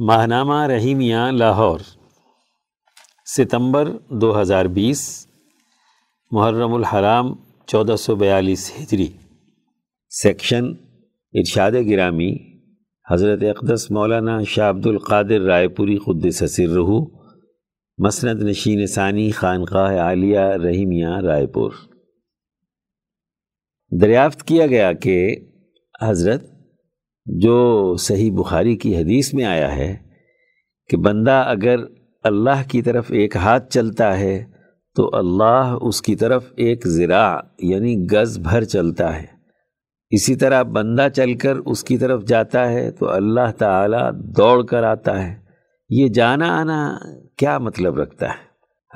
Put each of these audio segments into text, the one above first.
ماہنامہ رحیمیہ لاہور، ستمبر دو ہزار بیس، محرم الحرام، چودہ سو بیالیس ہجری۔ سیکشن ارشاد گرامی، حضرت اقدس مولانا شاہ عبد القادر رائے پوری خد سسر رہو مسند نشین ثانی خانقاہ عالیہ رحیمیہ رائے پور۔ دریافت کیا گیا کہ حضرت جو صحیح بخاری کی حدیث میں آیا ہے کہ بندہ اگر اللہ کی طرف ایک ہاتھ چلتا ہے تو اللہ اس کی طرف ایک زراع یعنی گز بھر چلتا ہے۔ اسی طرح بندہ چل کر اس کی طرف جاتا ہے تو اللہ تعالی دوڑ کر آتا ہے۔ یہ جانا آنا کیا مطلب رکھتا ہے؟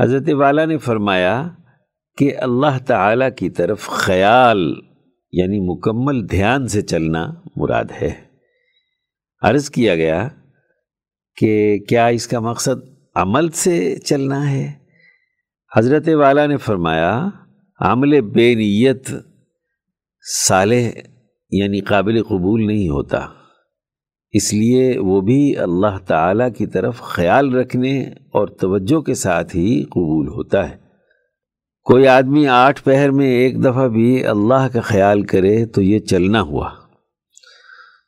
حضرت والا نے فرمایا کہ اللہ تعالی کی طرف خیال یعنی مکمل دھیان سے چلنا مراد ہے۔ عرض کیا گیا کہ کیا اس کا مقصد عمل سے چلنا ہے؟ حضرت والا نے فرمایا، عمل بے نیت صالح یعنی قابل قبول نہیں ہوتا۔ اس لیے وہ بھی اللہ تعالیٰ کی طرف خیال رکھنے اور توجہ کے ساتھ ہی قبول ہوتا ہے۔ کوئی آدمی آٹھ پہر میں ایک دفعہ بھی اللہ کا خیال کرے تو یہ چلنا ہوا۔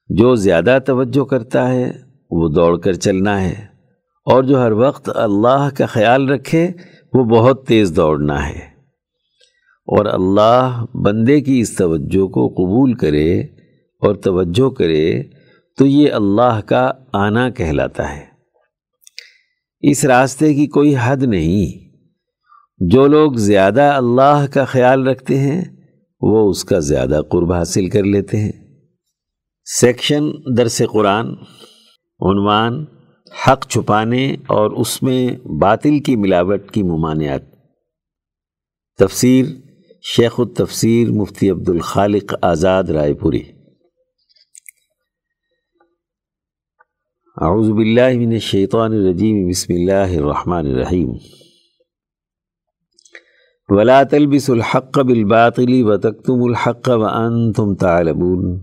جو زیادہ توجہ کرتا ہے، وہ دوڑ کر چلنا ہے۔ اور جو ہر وقت اللہ کا خیال رکھے، وہ بہت تیز دوڑنا ہے۔ اور اللہ بندے کی اس توجہ کو قبول کرے اور توجہ کرے تو یہ اللہ کا آنا کہلاتا ہے۔ اس راستے کی کوئی حد نہیں۔ جو لوگ زیادہ اللہ کا خیال رکھتے ہیں، وہ اس کا زیادہ قرب حاصل کر لیتے ہیں۔ سیکشن درس قرآن، عنوان، حق چھپانے اور اس میں باطل کی ملاوٹ کی ممانعت۔ تفسیر، شیخ التفسیر مفتی عبد الخالق آزاد رائے پوری۔ اعوذ باللہ من الشیطان الرجیم، بسم اللہ الرحمن الرحیم۔ ولا تلبس الحق بالباطل وتكتم الحق وانتم تعلمون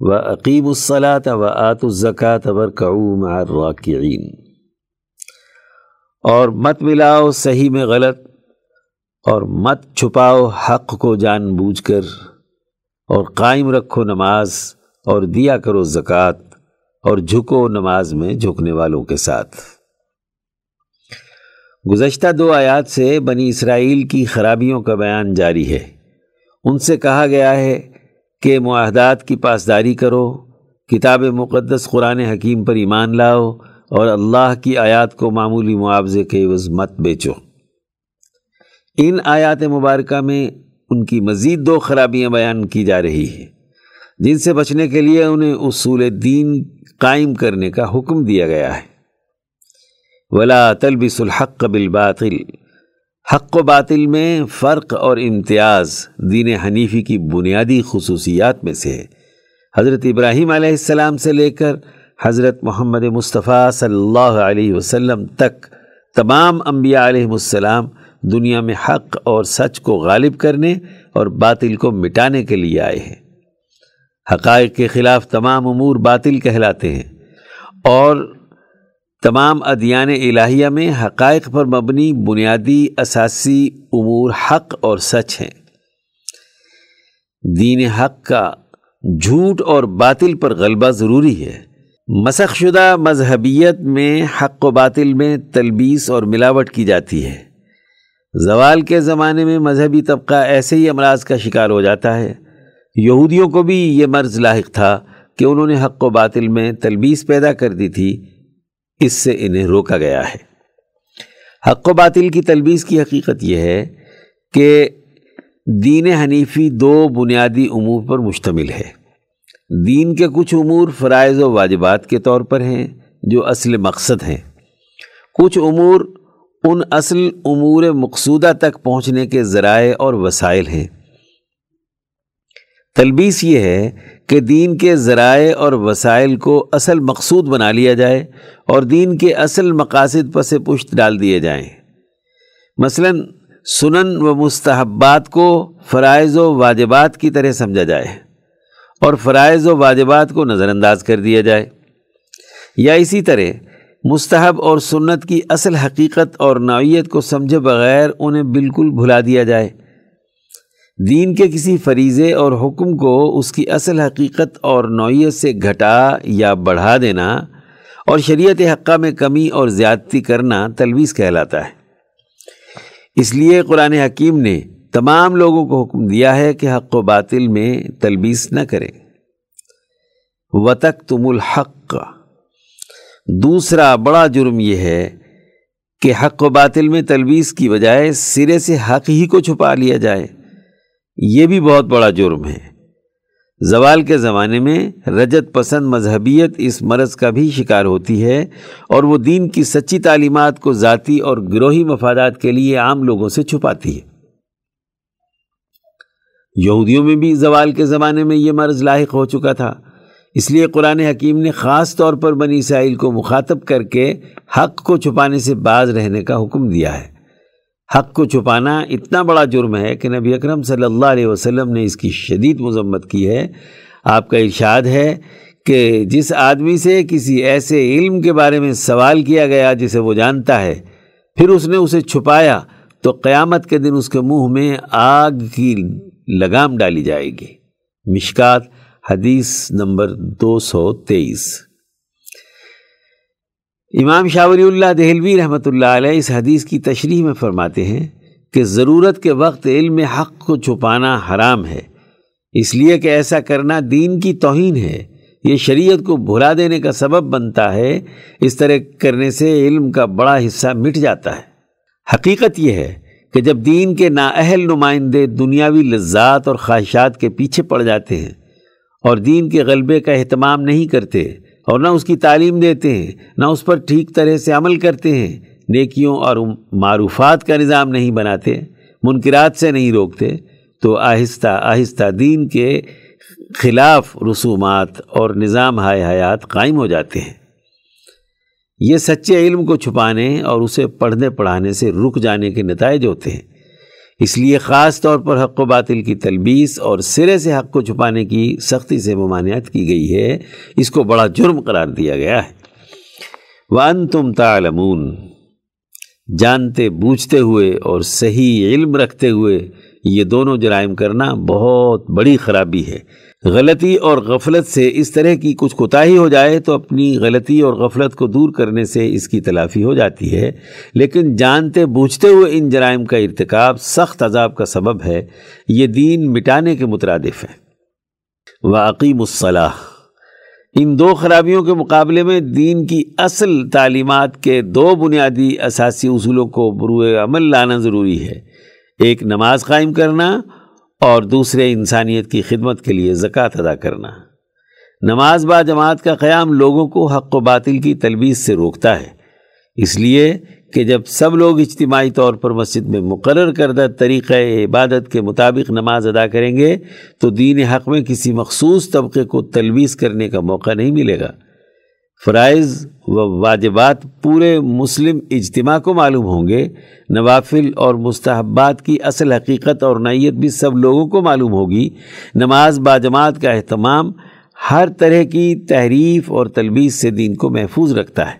واقيموا الصلاه واتوا الزكاه واركعوا مع الراكعين اور مت ملاؤ صحیح میں غلط اور مت چھپاؤ حق کو جان بوجھ کر اور قائم رکھو نماز اور دیا کرو زکوٰۃ اور جھکو نماز میں جھکنے والوں کے ساتھ۔ گزشتہ دو آیات سے بنی اسرائیل کی خرابیوں کا بیان جاری ہے۔ ان سے کہا گیا ہے کہ معاہدات کی پاسداری کرو، کتاب مقدس قرآن حکیم پر ایمان لاؤ اور اللہ کی آیات کو معمولی معاوضے کے عوض مت بیچو۔ ان آیات مبارکہ میں ان کی مزید دو خرابیاں بیان کی جا رہی ہیں، جن سے بچنے کے لیے انہیں اصول دین قائم کرنے کا حکم دیا گیا ہے۔ ولا تلبس الحق بالباطل۔ حق و باطل میں فرق اور امتیاز دین حنیفی کی بنیادی خصوصیات میں سے ہے۔ حضرت ابراہیم علیہ السلام سے لے کر حضرت محمد مصطفیٰ صلی اللہ علیہ وسلم تک تمام انبیاء علیہ السلام دنیا میں حق اور سچ کو غالب کرنے اور باطل کو مٹانے کے لیے آئے ہیں۔ حقائق کے خلاف تمام امور باطل کہلاتے ہیں اور تمام ادیان الہیہ میں حقائق پر مبنی بنیادی اساسی امور حق اور سچ ہیں۔ دین حق کا جھوٹ اور باطل پر غلبہ ضروری ہے۔ مسخ شدہ مذہبیت میں حق و باطل میں تلبیس اور ملاوٹ کی جاتی ہے۔ زوال کے زمانے میں مذہبی طبقہ ایسے ہی امراض کا شکار ہو جاتا ہے۔ یہودیوں کو بھی یہ مرض لاحق تھا کہ انہوں نے حق و باطل میں تلبیس پیدا کر دی تھی۔ اس سے انہیں روکا گیا ہے۔ حق و باطل کی تلبیس کی حقیقت یہ ہے کہ دین حنیفی دو بنیادی امور پر مشتمل ہے۔ دین کے کچھ امور فرائض و واجبات کے طور پر ہیں جو اصل مقصد ہیں۔ کچھ امور ان اصل امور مقصودہ تک پہنچنے کے ذرائع اور وسائل ہیں۔ تلبیس یہ ہے کہ دین کے ذرائع اور وسائل کو اصل مقصود بنا لیا جائے اور دین کے اصل مقاصد پس پشت ڈال دیے جائیں۔ مثلا، سنن و مستحبات کو فرائض و واجبات کی طرح سمجھا جائے اور فرائض و واجبات کو نظر انداز کر دیا جائے۔ یا اسی طرح، مستحب اور سنت کی اصل حقیقت اور نوعیت کو سمجھے بغیر انہیں بالکل بھلا دیا جائے۔ دین کے کسی فریضے اور حکم کو اس کی اصل حقیقت اور نوعیت سے گھٹا یا بڑھا دینا اور شریعت حقہ میں کمی اور زیادتی کرنا تلویز کہلاتا ہے۔ اس لیے قرآن حکیم نے تمام لوگوں کو حکم دیا ہے کہ حق و باطل میں تلبیس نہ کریں۔ وطق تم الحق۔ دوسرا بڑا جرم یہ ہے کہ حق و باطل میں تلویز کی بجائے سرے سے حق ہی کو چھپا لیا جائے۔ یہ بھی بہت بڑا جرم ہے۔ زوال کے زمانے میں رجت پسند مذہبیت اس مرض کا بھی شکار ہوتی ہے اور وہ دین کی سچی تعلیمات کو ذاتی اور گروہی مفادات کے لیے عام لوگوں سے چھپاتی ہے۔ یہودیوں میں بھی زوال کے زمانے میں یہ مرض لاحق ہو چکا تھا۔ اس لیے قرآن حکیم نے خاص طور پر بنی اسرائیل کو مخاطب کر کے حق کو چھپانے سے باز رہنے کا حکم دیا ہے۔ حق کو چھپانا اتنا بڑا جرم ہے کہ نبی اکرم صلی اللہ علیہ وسلم نے اس کی شدید مذمت کی ہے۔ آپ کا ارشاد ہے کہ جس آدمی سے کسی ایسے علم کے بارے میں سوال کیا گیا جسے وہ جانتا ہے، پھر اس نے اسے چھپایا تو قیامت کے دن اس کے منہ میں آگ کی لگام ڈالی جائے گی۔ مشکات، حدیث نمبر دو سو تیئیس۔ امام شاوری اللہ دہلوی رحمۃ اللہ علیہ اس حدیث کی تشریح میں فرماتے ہیں کہ ضرورت کے وقت علم حق کو چھپانا حرام ہے، اس لیے کہ ایسا کرنا دین کی توہین ہے۔ یہ شریعت کو بھلا دینے کا سبب بنتا ہے، اس طرح کرنے سے علم کا بڑا حصہ مٹ جاتا ہے۔ حقیقت یہ ہے کہ جب دین کے نااہل نمائندے دنیاوی لذات اور خواہشات کے پیچھے پڑ جاتے ہیں اور دین کے غلبے کا اہتمام نہیں کرتے اور نہ اس کی تعلیم دیتے ہیں، نہ اس پر ٹھیک طرح سے عمل کرتے ہیں۔ نیکیوں اور معروفات کا نظام نہیں بناتے، منکرات سے نہیں روکتے۔ تو آہستہ آہستہ دین کے خلاف رسومات اور نظام ہائے حیات قائم ہو جاتے ہیں۔ یہ سچے علم کو چھپانے اور اسے پڑھنے پڑھانے سے رک جانے کے نتائج ہوتے ہیں۔ اس لیے خاص طور پر حق و باطل کی تلبیس اور سرے سے حق کو چھپانے کی سختی سے ممانعت کی گئی ہے۔ اس کو بڑا جرم قرار دیا گیا ہے۔ وان تم تعلمون، جانتے بوجھتے ہوئے اور صحیح علم رکھتے ہوئے یہ دونوں جرائم کرنا بہت بڑی خرابی ہے۔ غلطی اور غفلت سے اس طرح کی کچھ کوتاہی ہو جائے تو اپنی غلطی اور غفلت کو دور کرنے سے اس کی تلافی ہو جاتی ہے۔ لیکن جانتے بوجھتے ہوئے ان جرائم کا ارتکاب سخت عذاب کا سبب ہے۔ یہ دین مٹانے کے مترادف ہے واقعیم الصلاح ان دو خرابیوں کے مقابلے میں دین کی اصل تعلیمات کے دو بنیادی اساسی اصولوں کو بروئے عمل لانا ضروری ہے۔ ایک نماز قائم کرنا اور دوسرے انسانیت کی خدمت کے لیے زکوٰۃ ادا کرنا۔ نماز با جماعت کا قیام لوگوں کو حق و باطل کی تلویز سے روکتا ہے۔ اس لیے کہ جب سب لوگ اجتماعی طور پر مسجد میں مقرر کردہ طریقہ عبادت کے مطابق نماز ادا کریں گے، تو دین حق میں کسی مخصوص طبقے کو تلویز کرنے کا موقع نہیں ملے گا۔ فرائض و واجبات پورے مسلم اجتماع کو معلوم ہوں گے۔ نوافل اور مستحبات کی اصل حقیقت اور نعیت بھی سب لوگوں کو معلوم ہوگی۔ نماز باجماعت کا اہتمام ہر طرح کی تحریف اور تلبیس سے دین کو محفوظ رکھتا ہے۔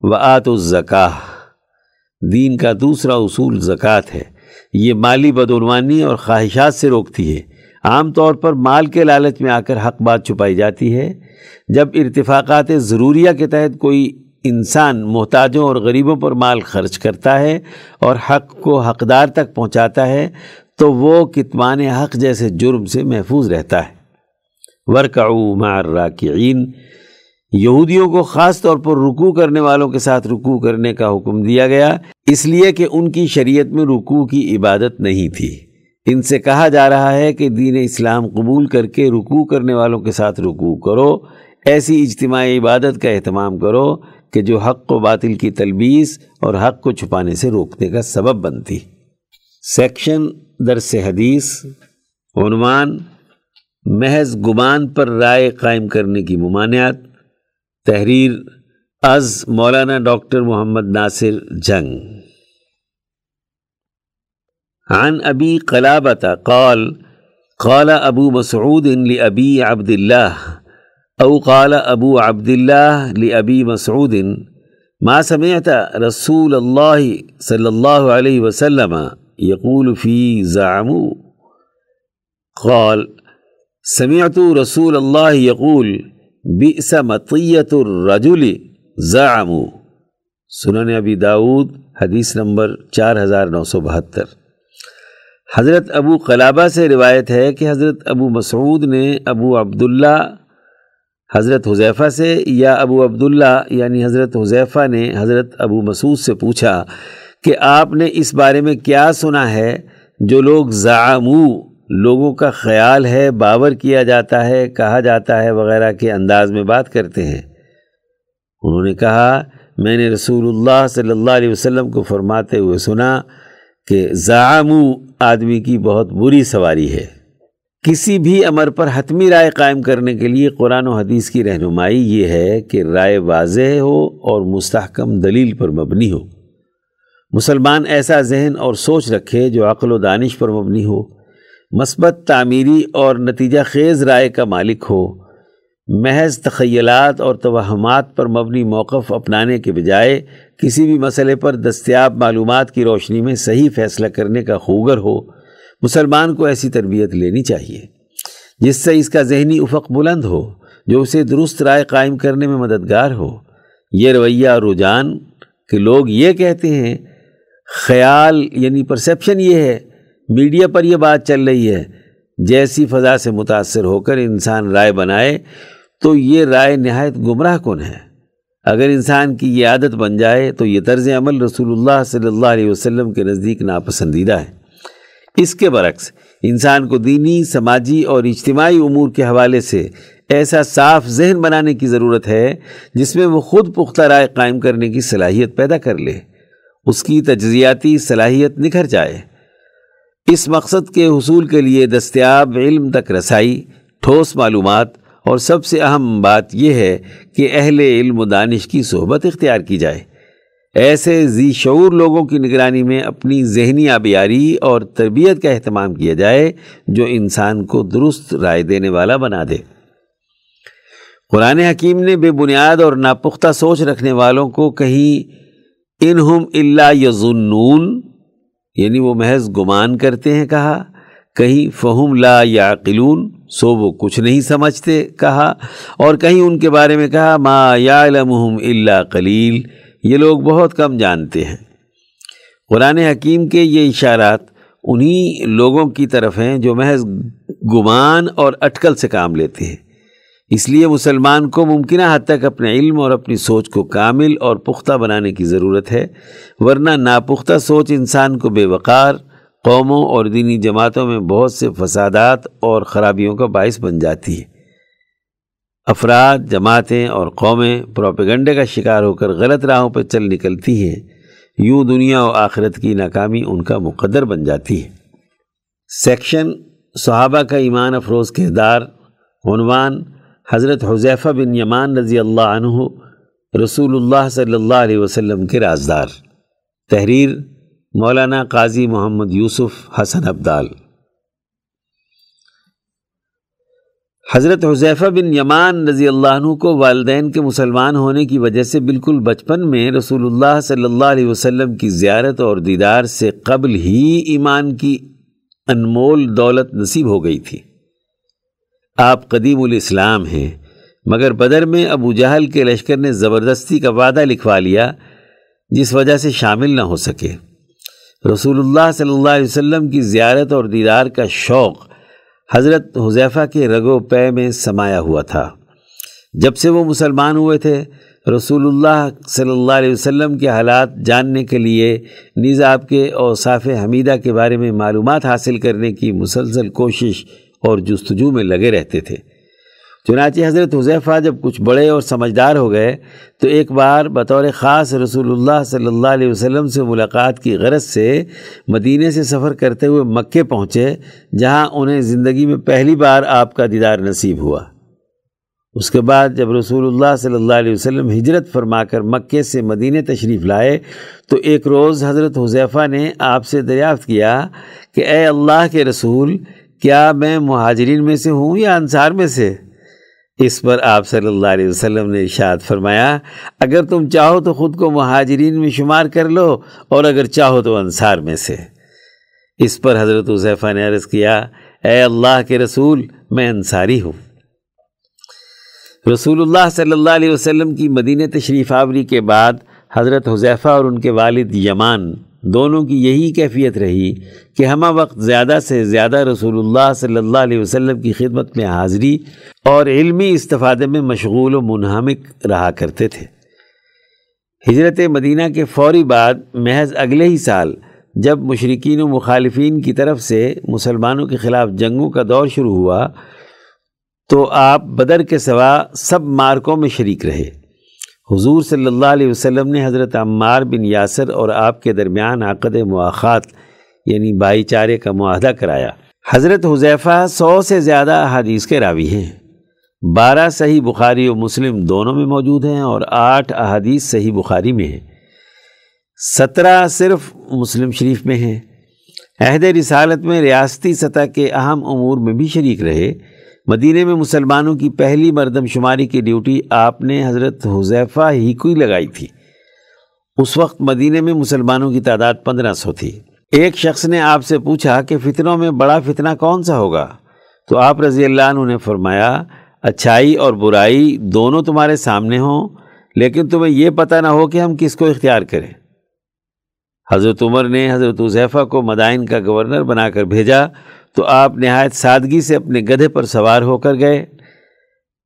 وعت الزکاہ دین کا دوسرا اصول زکوٰۃ ہے۔ یہ مالی بدعنوانی اور خواہشات سے روکتی ہے۔ عام طور پر مال کے لالچ میں آ کر حق بات چھپائی جاتی ہے۔ جب ارتفاقات ضروریہ کے تحت کوئی انسان محتاجوں اور غریبوں پر مال خرچ کرتا ہے اور حق کو حقدار تک پہنچاتا ہے، تو وہ کتمان حق جیسے جرم سے محفوظ رہتا ہے۔ ورکعو مع الراکعین یہودیوں کو خاص طور پر رکوع کرنے والوں کے ساتھ رکوع کرنے کا حکم دیا گیا، اس لیے کہ ان کی شریعت میں رکوع کی عبادت نہیں تھی۔ ان سے کہا جا رہا ہے کہ دین اسلام قبول کر کے رکوع کرنے والوں کے ساتھ رکوع کرو، ایسی اجتماعی عبادت کا اہتمام کرو کہ جو حق و باطل کی تلبیس اور حق کو چھپانے سے روکنے کا سبب بنتی۔ سیکشن درس حدیث، عنوان محض گمان پر رائے قائم کرنے کی ممانعات تحریر از مولانا ڈاکٹر محمد ناصر جنگ۔ عن ابی قلابت قال قال ابو مسعود لابی عبد اللہ او قال ابو عبد الله لأبي مسعود، ما سمعت رسول الله صلى الله عليه وسلم يقول في زعموا قال، سمعت رسول الله يقول بئس مطية الرجل زعموا سنن ابی داود حدیث نمبر چار ہزار نو سو بہتر۔ حضرت ابو قلابہ سے روایت ہے کہ حضرت ابو مسعود نے ابو عبداللہ حضرت حذیفہ سے یا ابو عبداللہ یعنی حضرت حذیفہ نے حضرت ابو مسعود سے پوچھا کہ آپ نے اس بارے میں کیا سنا ہے؟ جو لوگ زعمو، لوگوں کا خیال ہے، باور کیا جاتا ہے، کہا جاتا ہے وغیرہ کے انداز میں بات کرتے ہیں۔ انہوں نے کہا، میں نے رسول اللہ صلی اللہ علیہ وسلم کو فرماتے ہوئے سنا کہ زعمو آدمی کی بہت بری سواری ہے۔ کسی بھی امر پر حتمی رائے قائم کرنے کے لیے قرآن و حدیث کی رہنمائی یہ ہے کہ رائے واضح ہو اور مستحکم دلیل پر مبنی ہو۔ مسلمان ایسا ذہن اور سوچ رکھے جو عقل و دانش پر مبنی ہو۔ مثبت تعمیری اور نتیجہ خیز رائے کا مالک ہو۔ محض تخیلات اور توہمات پر مبنی موقف اپنانے کے بجائے کسی بھی مسئلے پر دستیاب معلومات کی روشنی میں صحیح فیصلہ کرنے کا خوگر ہو، مسلمان کو ایسی تربیت لینی چاہیے، جس سے اس کا ذہنی افق بلند ہو، جو اسے درست رائے قائم کرنے میں مددگار ہو۔ یہ رویہ اور رجحان کہ لوگ یہ کہتے ہیں، خیال یعنی پرسیپشن یہ ہے، میڈیا پر یہ بات چل رہی ہے، جیسی فضا سے متاثر ہو کر انسان رائے بنائے تو یہ رائے نہایت گمراہ کن ہے۔ اگر انسان کی یہ عادت بن جائے تو یہ طرز عمل رسول اللہ صلی اللہ علیہ وسلم کے نزدیک ناپسندیدہ ہے۔ اس کے برعکس، انسان کو دینی، سماجی اور اجتماعی امور کے حوالے سے ایسا صاف ذہن بنانے کی ضرورت ہے جس میں وہ خود پختہ رائے قائم کرنے کی صلاحیت پیدا کر لے۔ اس کی تجزیاتی صلاحیت نکھر جائے۔ اس مقصد کے حصول کے لیے دستیاب علم تک رسائی، ٹھوس معلومات اور سب سے اہم بات یہ ہے کہ اہل علم و دانش کی صحبت اختیار کی جائے۔ ایسے ذی شعور لوگوں کی نگرانی میں اپنی ذہنی آبیاری اور تربیت کا اہتمام کیا جائے جو انسان کو درست رائے دینے والا بنا دے۔ قرآن حکیم نے بے بنیاد اور ناپختہ سوچ رکھنے والوں کو کہیں انہم اللہ یظنون یعنی وہ محض گمان کرتے ہیں کہا۔ کہیں فہم لا یا سو وہ کچھ نہیں سمجھتے، کہا، اور کہیں ان کے بارے میں کہا، ما یعلمہم الا قلیل، یہ لوگ بہت کم جانتے ہیں۔ قرآن حکیم کے یہ اشارات انہی لوگوں کی طرف ہیں جو محض گمان اور اٹکل سے کام لیتے ہیں۔ اس لیے مسلمان کو ممکنہ حد تک اپنے علم اور اپنی سوچ کو کامل اور پختہ بنانے کی ضرورت ہے، ورنہ ناپختہ سوچ انسان کو بے وقار قوموں اور دینی جماعتوں میں بہت سے فسادات اور خرابیوں کا باعث بن جاتی ہے۔ افراد، جماعتیں اور قومیں پروپیگنڈے کا شکار ہو کر غلط راہوں پر چل نکلتی ہیں۔ یوں دنیا و آخرت کی ناکامی ان کا مقدر بن جاتی ہے۔ سیکشن صحابہ کا ایمان افروز کردار، عنوان حضرت حضیفہ بن یمان رضی اللہ عنہ رسول اللہ صلی اللہ علیہ وسلم کے رازدار۔ تحریر مولانا قاضی محمد یوسف حسن عبدال حضرت حضیفہ بن یمان رضی اللہ عنہ کو والدین کے مسلمان ہونے کی وجہ سے بالکل بچپن میں رسول اللہ صلی اللہ علیہ وسلم کی زیارت اور دیدار سے قبل ہی ایمان کی انمول دولت نصیب ہو گئی تھی۔ آپ قدیم الاسلام ہیں، مگر بدر میں ابو جہل کے لشکر نے زبردستی کا وعدہ لکھوا لیا، جس وجہ سے شامل نہ ہو سکے۔ رسول اللہ صلی اللہ علیہ وسلم کی زیارت اور دیدار کا شوق حضرت حذیفہ کے رگ و پے میں سمایا ہوا تھا۔ جب سے وہ مسلمان ہوئے تھے، رسول اللہ صلی اللہ علیہ وسلم کے حالات جاننے کے لیے نیز آپ کے اوصاف حمیدہ کے بارے میں معلومات حاصل کرنے کی مسلسل کوشش اور جستجو میں لگے رہتے تھے۔ چنانچہ حضرت حضیفہ جب کچھ بڑے اور سمجھدار ہو گئے تو ایک بار بطور خاص رسول اللہ صلی اللہ علیہ وسلم سے ملاقات کی غرض سے مدینہ سے سفر کرتے ہوئے مکے پہنچے، جہاں انہیں زندگی میں پہلی بار آپ کا دیدار نصیب ہوا۔ اس کے بعد جب رسول اللہ صلی اللہ علیہ وسلم ہجرت فرما کر مکے سے مدینہ تشریف لائے تو ایک روز حضرت حضیفہ نے آپ سے دریافت کیا کہ اے اللہ کے رسول، کیا میں مہاجرین میں سے ہوں یا انصار میں سے؟ اس پر آپ صلی اللہ علیہ وسلم نے ارشاد فرمایا، اگر تم چاہو تو خود کو مہاجرین میں شمار کر لو، اور اگر چاہو تو انصار میں سے۔ اس پر حضرت عضیفہ نے عرض کیا، اے اللہ کے رسول، میں انصاری ہوں۔ رسول اللہ صلی اللہ علیہ وسلم کی مدینہ تشریف آوری کے بعد حضرت حضیفہ اور ان کے والد یمان دونوں کی یہی کیفیت رہی کہ ہمہ وقت زیادہ سے زیادہ رسول اللہ صلی اللہ علیہ وسلم کی خدمت میں حاضری اور علمی استفادے میں مشغول و منہمک رہا کرتے تھے۔ ہجرت مدینہ کے فوری بعد محض اگلے ہی سال جب مشرقین و مخالفین کی طرف سے مسلمانوں کے خلاف جنگوں کا دور شروع ہوا تو آپ بدر کے سوا سب مارکوں میں شریک رہے۔ حضور صلی اللہ علیہ وسلم نے حضرت عمار بن یاسر اور آپ کے درمیان عقد مواخات یعنی بھائی چارے کا معاہدہ کرایا۔ حضرت حضیفہ سو سے زیادہ احادیث کے راوی ہیں۔ بارہ صحیح بخاری و مسلم دونوں میں موجود ہیں اور آٹھ احادیث صحیح بخاری میں ہیں۔ سترہ صرف مسلم شریف میں ہیں۔ عہد رسالت میں ریاستی سطح کے اہم امور میں بھی شریک رہے۔ مدینہ میں مسلمانوں کی پہلی مردم شماری کی ڈیوٹی آپ نے حضرت حضیفہ ہی کو ہی لگائی تھی۔ اس وقت مدینہ میں مسلمانوں کی تعداد پندرہ سو تھی۔ ایک شخص نے آپ سے پوچھا کہ فتنوں میں بڑا فتنہ کون سا ہوگا؟ تو آپ رضی اللہ عنہ نے فرمایا، اچھائی اور برائی دونوں تمہارے سامنے ہوں، لیکن تمہیں یہ پتہ نہ ہو کہ ہم کس کو اختیار کریں۔ حضرت عمر نے حضرت حضیفہ کو مدائن کا گورنر بنا کر بھیجا تو آپ نہایت سادگی سے اپنے گدھے پر سوار ہو کر گئے۔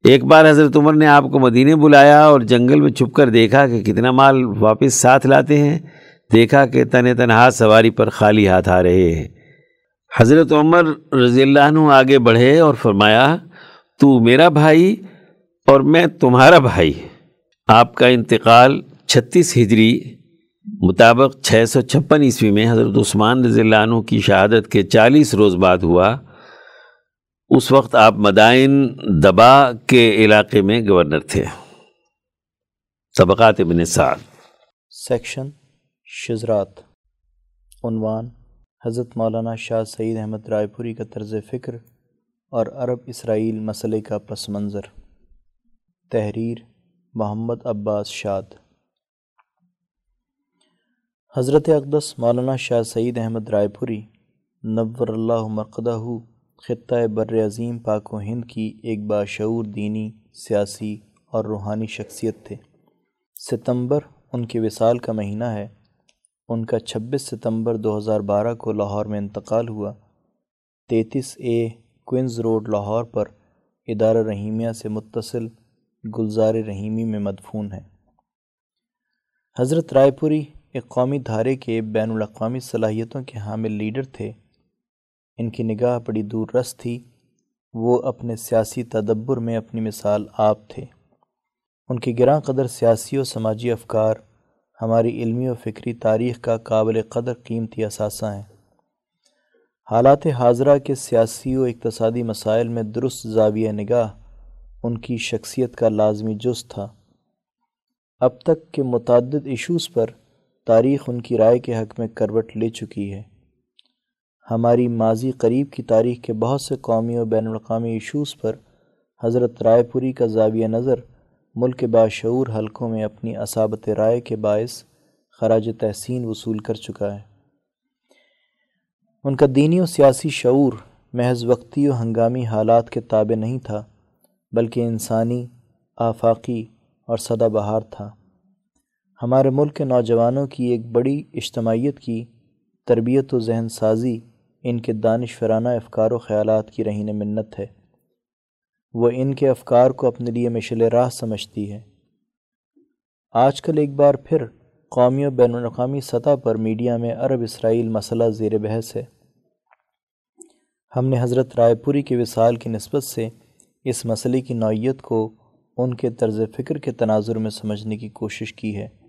ایک بار حضرت عمر نے آپ کو مدینے بلایا اور جنگل میں چھپ کر دیکھا کہ کتنا مال واپس ساتھ لاتے ہیں۔ دیکھا کہ تن تنہا سواری پر خالی ہاتھ آ رہے ہیں۔ حضرت عمر رضی اللہ عنہ آگے بڑھے اور فرمایا، تو میرا بھائی اور میں تمہارا بھائی۔ آپ کا انتقال چھتیس ہجری مطابق چھ سو چھپن عیسوی میں حضرت عثمان رضی اللہ عنہ کی شہادت کے چالیس روز بعد ہوا۔ اس وقت آپ مدائن دبا کے علاقے میں گورنر تھے۔ طبقات ابن سعد۔ سیکشن شزرات عنوان، حضرت مولانا شاہ سعید احمد رائے پوری کا طرز فکر اور عرب اسرائیل مسئلے کا پس منظر۔ تحریر، محمد عباس شاد۔ حضرت اقدس مولانا شاہ سعید احمد رائے پوری، نور اللہ مرقدہ خطۂ بر عظیم پاک و ہند کی ایک باشعور دینی، سیاسی اور روحانی شخصیت تھے۔ ستمبر ان کے وصال کا مہینہ ہے۔ ان کا چھبیس ستمبر دو ہزار بارہ کو لاہور میں انتقال ہوا۔ تینتیس اے کوئنز روڈ لاہور پر ادارہ رحیمیہ سے متصل گلزار رحیمی میں مدفون ہے۔ حضرت رائے پوری ایک قومی دھارے کے بین الاقوامی صلاحیتوں کے حامل لیڈر تھے۔ ان کی نگاہ بڑی دور رس تھی۔ وہ اپنے سیاسی تدبر میں اپنی مثال آپ تھے۔ ان کی گراں قدر سیاسی و سماجی افکار ہماری علمی و فکری تاریخ کا قابل قدر قیمتی اثاثہ ہیں۔ حالات حاضرہ کے سیاسی و اقتصادی مسائل میں درست زاویہ نگاہ ان کی شخصیت کا لازمی جز تھا۔ اب تک کے متعدد ایشوز پر تاریخ ان کی رائے کے حق میں کروٹ لے چکی ہے۔ ہماری ماضی قریب کی تاریخ کے بہت سے قومی و بین الاقوامی ایشوز پر حضرت رائے پوری کا زاویہ نظر ملک کے باشعور حلقوں میں اپنی اصابت رائے کے باعث خراج تحسین وصول کر چکا ہے۔ ان کا دینی و سیاسی شعور محض وقتی و ہنگامی حالات کے تابع نہیں تھا، بلکہ انسانی، آفاقی اور سدا بہار تھا۔ ہمارے ملک کے نوجوانوں کی ایک بڑی اجتماعیت کی تربیت و ذہن سازی ان کے دانش فرانہ افکار و خیالات کی رہین منت ہے۔ وہ ان کے افکار کو اپنے لیے مشل راہ سمجھتی ہے۔ آج کل ایک بار پھر قومی و بین الاقوامی سطح پر میڈیا میں عرب اسرائیل مسئلہ زیر بحث ہے۔ ہم نے حضرت رائے پوری کے وصال کی نسبت سے اس مسئلے کی نوعیت کو ان کے طرز فکر کے تناظر میں سمجھنے کی کوشش کی ہے۔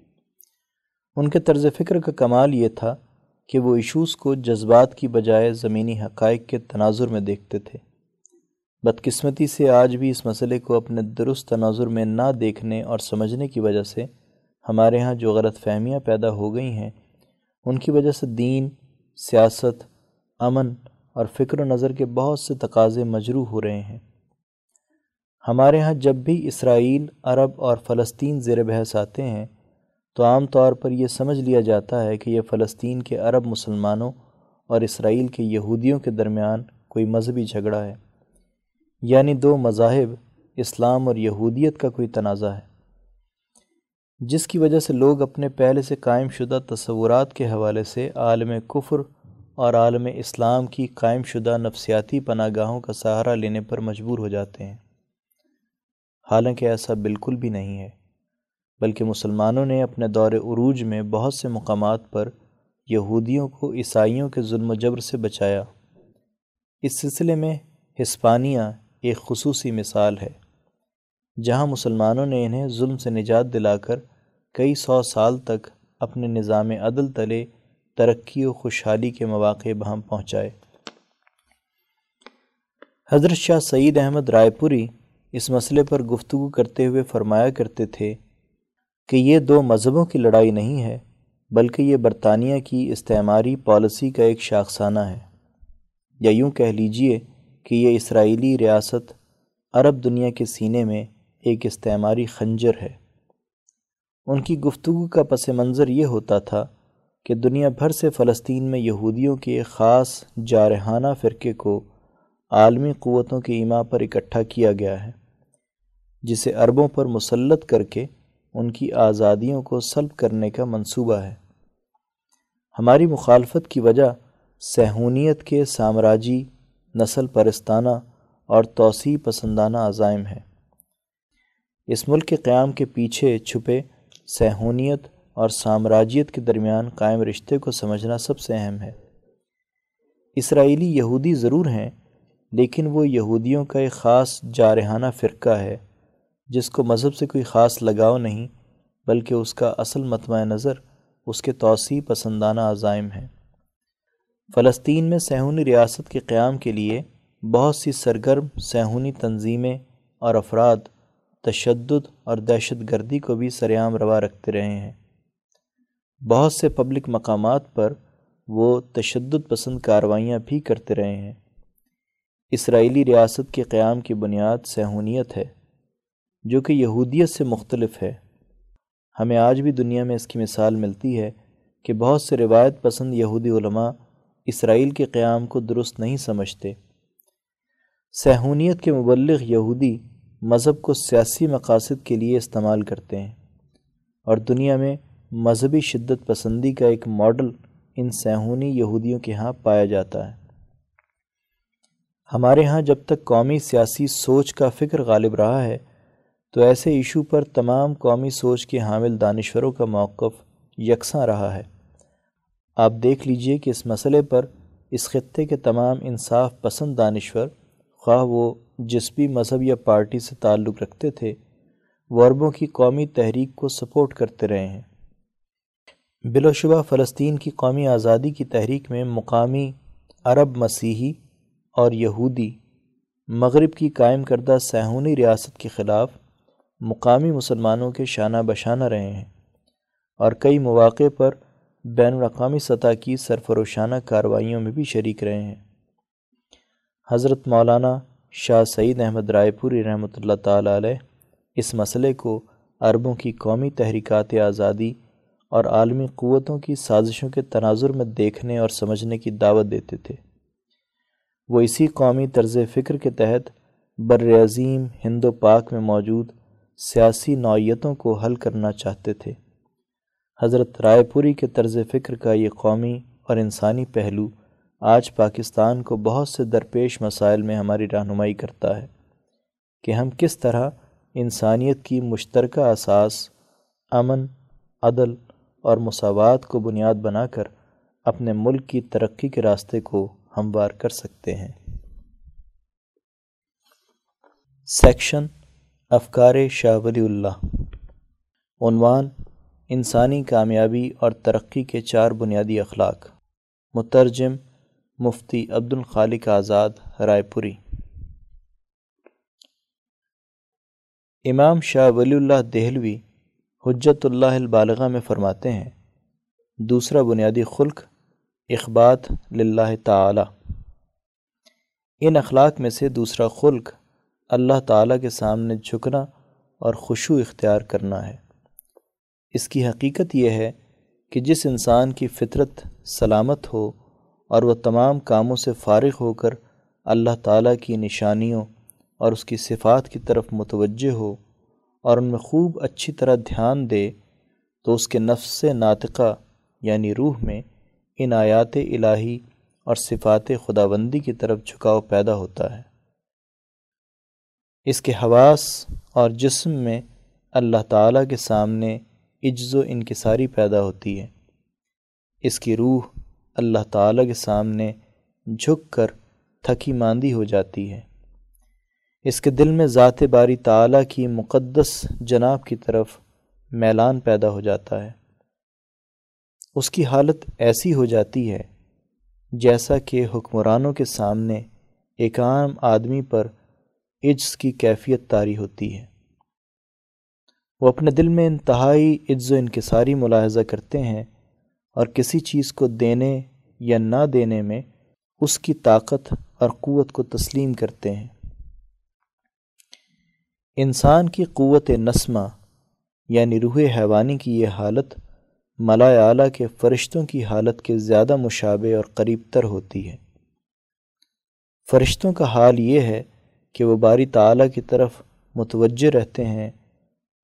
ان کے طرز فکر کا کمال یہ تھا کہ وہ ایشوز کو جذبات کی بجائے زمینی حقائق کے تناظر میں دیکھتے تھے۔ بدقسمتی سے آج بھی اس مسئلے کو اپنے درست تناظر میں نہ دیکھنے اور سمجھنے کی وجہ سے ہمارے ہاں جو غلط فہمیاں پیدا ہو گئی ہیں، ان کی وجہ سے دین، سیاست، امن اور فکر و نظر کے بہت سے تقاضے مجروح ہو رہے ہیں۔ ہمارے ہاں جب بھی اسرائیل، عرب اور فلسطین زیر بحث آتے ہیں تو عام طور پر یہ سمجھ لیا جاتا ہے کہ یہ فلسطین کے عرب مسلمانوں اور اسرائیل کے یہودیوں کے درمیان کوئی مذہبی جھگڑا ہے۔ یعنی دو مذاہب، اسلام اور یہودیت کا کوئی تنازع ہے۔ جس کی وجہ سے لوگ اپنے پہلے سے قائم شدہ تصورات کے حوالے سے عالم کفر اور عالم اسلام کی قائم شدہ نفسیاتی پناہ گاہوں کا سہارا لینے پر مجبور ہو جاتے ہیں۔ حالانکہ ایسا بالکل بھی نہیں ہے۔ بلکہ مسلمانوں نے اپنے دور عروج میں بہت سے مقامات پر یہودیوں کو عیسائیوں کے ظلم و جبر سے بچایا۔ اس سلسلے میں ہسپانیہ ایک خصوصی مثال ہے، جہاں مسلمانوں نے انہیں ظلم سے نجات دلا کر کئی سو سال تک اپنے نظام عدل تلے ترقی و خوشحالی کے مواقع بہم پہنچائے۔ حضرت شاہ سعید احمد رائے پوری اس مسئلے پر گفتگو کرتے ہوئے فرمایا کرتے تھے کہ یہ دو مذہبوں کی لڑائی نہیں ہے، بلکہ یہ برطانیہ کی استعماری پالیسی کا ایک شاخسانہ ہے۔ یا یوں کہہ لیجیے کہ یہ اسرائیلی ریاست عرب دنیا کے سینے میں ایک استعماری خنجر ہے۔ ان کی گفتگو کا پس منظر یہ ہوتا تھا کہ دنیا بھر سے فلسطین میں یہودیوں کے ایک خاص جارحانہ فرقے کو عالمی قوتوں کے ایما پر اکٹھا کیا گیا ہے، جسے عربوں پر مسلط کر کے ان کی آزادیوں کو سلب کرنے کا منصوبہ ہے۔ ہماری مخالفت کی وجہ سہونیت کے سامراجی، نسل پرستانہ اور توسیع پسندانہ عزائم ہے اس ملک کے قیام کے پیچھے چھپے سہونیت اور سامراجیت کے درمیان قائم رشتے کو سمجھنا سب سے اہم ہے۔ اسرائیلی یہودی ضرور ہیں، لیکن وہ یہودیوں کا ایک خاص جارحانہ فرقہ ہے۔ جس کو مذہب سے کوئی خاص لگاؤ نہیں، بلکہ اس کا اصل متمع نظر، اس کے توسیع پسندانہ عزائم ہیں۔ فلسطین میں سہونی ریاست کے قیام کے لیے بہت سی سرگرم سہونی تنظیمیں اور افراد تشدد اور دہشت گردی کو بھی سریعام روا رکھتے رہے ہیں۔ بہت سے پبلک مقامات پر وہ تشدد پسند کاروائیاں بھی کرتے رہے ہیں۔ اسرائیلی ریاست کے قیام کی بنیاد سہونیت ہے۔ جو کہ یہودیت سے مختلف ہے۔ ہمیں آج بھی دنیا میں اس کی مثال ملتی ہے کہ بہت سے روایت پسند یہودی علماء اسرائیل کے قیام کو درست نہیں سمجھتے۔ سہونیت کے مبلغ یہودی مذہب کو سیاسی مقاصد کے لیے استعمال کرتے ہیں اور دنیا میں مذہبی شدت پسندی کا ایک ماڈل ان سہونی یہودیوں کے ہاں پایا جاتا ہے۔ ہمارے ہاں جب تک قومی سیاسی سوچ کا فکر غالب رہا ہے تو ایسے ایشو پر تمام قومی سوچ کے حامل دانشوروں کا موقف یکساں رہا ہے۔ آپ دیکھ لیجیے کہ اس مسئلے پر اس خطے کے تمام انصاف پسند دانشور، خواہ وہ جس بھی مذہب یا پارٹی سے تعلق رکھتے تھے وہ عربوں کی قومی تحریک کو سپورٹ کرتے رہے ہیں۔ بلا شبہ فلسطین کی قومی آزادی کی تحریک میں مقامی عرب مسیحی اور یہودی مغرب کی قائم کردہ سہونی ریاست کے خلاف مقامی مسلمانوں کے شانہ بشانہ رہے ہیں اور کئی مواقع پر بین الاقوامی سطح کی سرفروشانہ کاروائیوں میں بھی شریک رہے ہیں۔ حضرت مولانا شاہ سعید احمد رائے پوری رحمۃ اللہ تعالیٰ علیہ اس مسئلے کو عربوں کی قومی تحریکات آزادی اور عالمی قوتوں کی سازشوں کے تناظر میں دیکھنے اور سمجھنے کی دعوت دیتے تھے۔ وہ اسی قومی طرز فکر کے تحت بر عظیم ہند و پاک میں موجود سیاسی نوعیتوں کو حل کرنا چاہتے تھے۔ حضرت رائے پوری کے طرز فکر کا یہ قومی اور انسانی پہلو آج پاکستان کو بہت سے درپیش مسائل میں ہماری رہنمائی کرتا ہے کہ ہم کس طرح انسانیت کی مشترکہ اساس، امن، عدل اور مساوات کو بنیاد بنا کر اپنے ملک کی ترقی کے راستے کو ہموار کر سکتے ہیں۔ سیکشن افکار شاہ ولی اللہ۔ عنوان انسانی کامیابی اور ترقی کے چار بنیادی اخلاق۔ مترجم مفتی عبد الخالق آزاد، رائے پوری۔ امام شاہ ولی اللہ دہلوی حجت اللہ البالغہ میں فرماتے ہیں، دوسرا بنیادی خلق اخبات للہ تعالی۔ ان اخلاق میں سے دوسرا خلق اللہ تعالیٰ کے سامنے جھکنا اور خوشو اختیار کرنا ہے۔ اس کی حقیقت یہ ہے کہ جس انسان کی فطرت سلامت ہو اور وہ تمام کاموں سے فارغ ہو کر اللہ تعالیٰ کی نشانیوں اور اس کی صفات کی طرف متوجہ ہو اور ان میں خوب اچھی طرح دھیان دے، تو اس کے نفس ناطقہ یعنی روح میں ان آیات الہی اور صفات خداوندی کی طرف جھکاؤ پیدا ہوتا ہے۔ اس کے حواس اور جسم میں اللہ تعالیٰ کے سامنے عجز و انکساری پیدا ہوتی ہے۔ اس کی روح اللہ تعالیٰ کے سامنے جھک کر تھکی ماندی ہو جاتی ہے۔ اس کے دل میں ذات باری تعالیٰ کی مقدس جناب کی طرف میلان پیدا ہو جاتا ہے۔ اس کی حالت ایسی ہو جاتی ہے جیسا کہ حکمرانوں کے سامنے ایک عام آدمی پر عجز کی کیفیت طاری ہوتی ہے۔ وہ اپنے دل میں انتہائی عز و انکساری ملاحظہ کرتے ہیں اور کسی چیز کو دینے یا نہ دینے میں اس کی طاقت اور قوت کو تسلیم کرتے ہیں۔ انسان کی قوت نسمہ یعنی روح حیوانی کی یہ حالت ملا اعلیٰ کے فرشتوں کی حالت کے زیادہ مشابہ اور قریب تر ہوتی ہے۔ فرشتوں کا حال یہ ہے کہ وہ باری تعالیٰ کی طرف متوجہ رہتے ہیں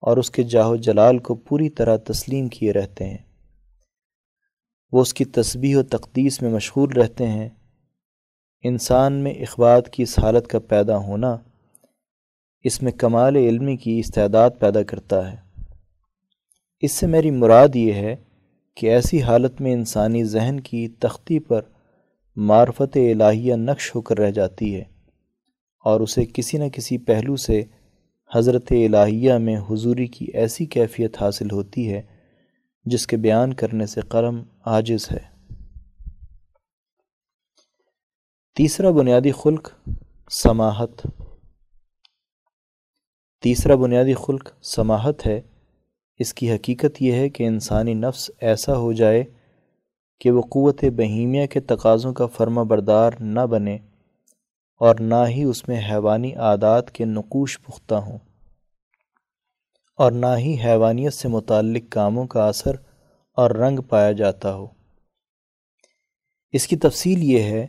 اور اس کے جاہ و جلال کو پوری طرح تسلیم کیے رہتے ہیں۔ وہ اس کی تسبیح و تقدیس میں مشغول رہتے ہیں۔ انسان میں اخبات کی اس حالت کا پیدا ہونا اس میں کمال علمی کی استعداد پیدا کرتا ہے۔ اس سے میری مراد یہ ہے کہ ایسی حالت میں انسانی ذہن کی تختی پر معرفت الہیہ نقش ہو کر رہ جاتی ہے۔ اور اسے کسی نہ کسی پہلو سے حضرت الہیہ میں حضوری کی ایسی کیفیت حاصل ہوتی ہے جس کے بیان کرنے سے قلم عاجز ہے۔ تیسرا بنیادی خلق سماحت۔ تیسرا بنیادی خلق سماحت ہے۔ اس کی حقیقت یہ ہے کہ انسانی نفس ایسا ہو جائے کہ وہ قوت بہیمیہ کے تقاضوں کا فرما بردار نہ بنے۔ اور نہ ہی اس میں حیوانی عادات کے نقوش پختہ ہوں۔ اور نہ ہی حیوانیت سے متعلق کاموں کا اثر اور رنگ پایا جاتا ہو۔ اس کی تفصیل یہ ہے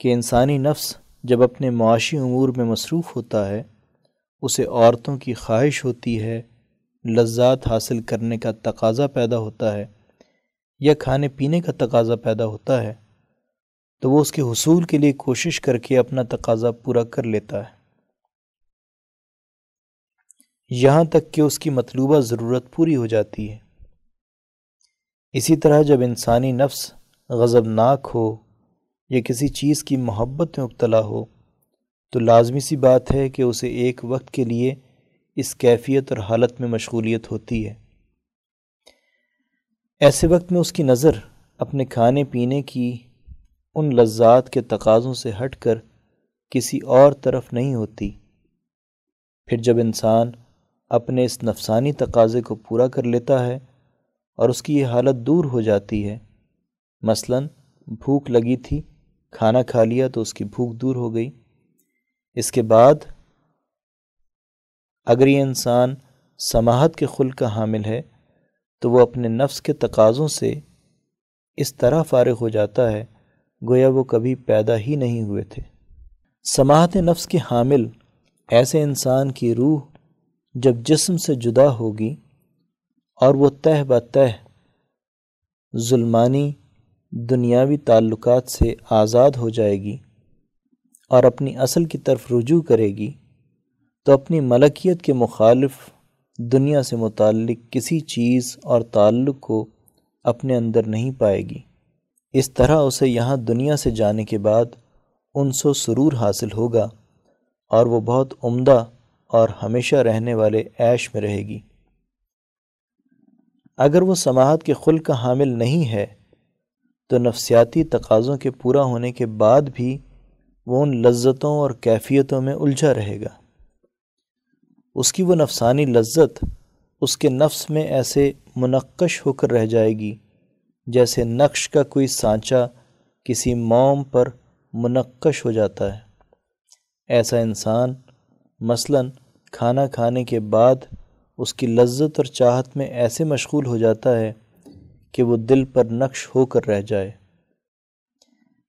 کہ انسانی نفس جب اپنے معاشی امور میں مصروف ہوتا ہے، اسے عورتوں کی خواہش ہوتی ہے، لذات حاصل کرنے کا تقاضا پیدا ہوتا ہے یا کھانے پینے کا تقاضا پیدا ہوتا ہے تو وہ اس کے حصول کے لیے کوشش کر کے اپنا تقاضا پورا کر لیتا ہے۔ یہاں تک کہ اس کی مطلوبہ ضرورت پوری ہو جاتی ہے۔ اسی طرح جب انسانی نفس غضب ناک ہو یا کسی چیز کی محبت میں ابتلا ہو، تو لازمی سی بات ہے کہ اسے ایک وقت کے لیے اس کیفیت اور حالت میں مشغولیت ہوتی ہے۔ ایسے وقت میں اس کی نظر اپنے کھانے پینے کی ان لذات کے تقاضوں سے ہٹ کر کسی اور طرف نہیں ہوتی۔ پھر جب انسان اپنے اس نفسانی تقاضے کو پورا کر لیتا ہے اور اس کی یہ حالت دور ہو جاتی ہے، مثلا بھوک لگی تھی، کھانا کھا لیا تو اس کی بھوک دور ہو گئی۔ اس کے بعد اگر یہ انسان سماحت کے خل کا حامل ہے، تو وہ اپنے نفس کے تقاضوں سے اس طرح فارغ ہو جاتا ہے گویا وہ کبھی پیدا ہی نہیں ہوئے تھے۔ سماعت نفس کے حامل ایسے انسان کی روح جب جسم سے جدا ہوگی اور وہ تہ بتہ ظلمانی دنیاوی تعلقات سے آزاد ہو جائے گی اور اپنی اصل کی طرف رجوع کرے گی، تو اپنی ملکیت کے مخالف دنیا سے متعلق کسی چیز اور تعلق کو اپنے اندر نہیں پائے گی۔ اس طرح اسے یہاں دنیا سے جانے کے بعد انس و سرور حاصل ہوگا اور وہ بہت عمدہ اور ہمیشہ رہنے والے عیش میں رہے گی۔ اگر وہ سماعت کے خل کا حامل نہیں ہے، تو نفسیاتی تقاضوں کے پورا ہونے کے بعد بھی وہ ان لذتوں اور کیفیتوں میں الجھا رہے گا۔ اس کی وہ نفسانی لذت اس کے نفس میں ایسے منقش ہو کر رہ جائے گی جیسے نقش کا کوئی سانچہ کسی موم پر منقش ہو جاتا ہے۔ ایسا انسان مثلا کھانا کھانے کے بعد اس کی لذت اور چاہت میں ایسے مشغول ہو جاتا ہے کہ وہ دل پر نقش ہو کر رہ جائے۔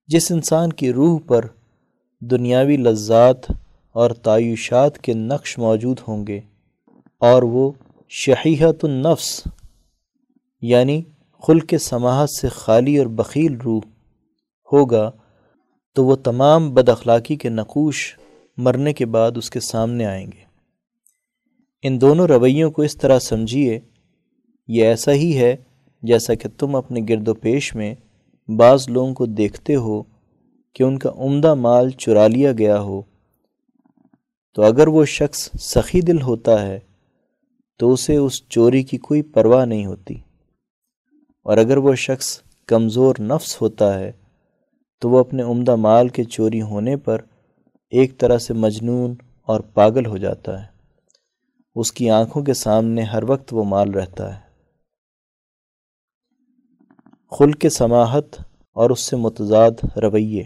جس انسان کی روح پر دنیاوی لذات اور تعیشات کے نقش موجود ہوں گے اور وہ شہیحت النفس یعنی خلق سماحت سے خالی اور بخیل روح ہوگا، تو وہ تمام بد اخلاقی کے نقوش مرنے کے بعد اس کے سامنے آئیں گے۔ ان دونوں رویوں کو اس طرح سمجھیے، یہ ایسا ہی ہے جیسا کہ تم اپنے گرد و پیش میں بعض لوگوں کو دیکھتے ہو کہ ان کا عمدہ مال چرا لیا گیا ہو۔ تو اگر وہ شخص سخی دل ہوتا ہے، تو اسے اس چوری کی کوئی پرواہ نہیں ہوتی۔ اور اگر وہ شخص کمزور نفس ہوتا ہے، تو وہ اپنے عمدہ مال کے چوری ہونے پر ایک طرح سے مجنون اور پاگل ہو جاتا ہے۔ اس کی آنکھوں کے سامنے ہر وقت وہ مال رہتا ہے۔ خلق سماحت اور اس سے متضاد رویے۔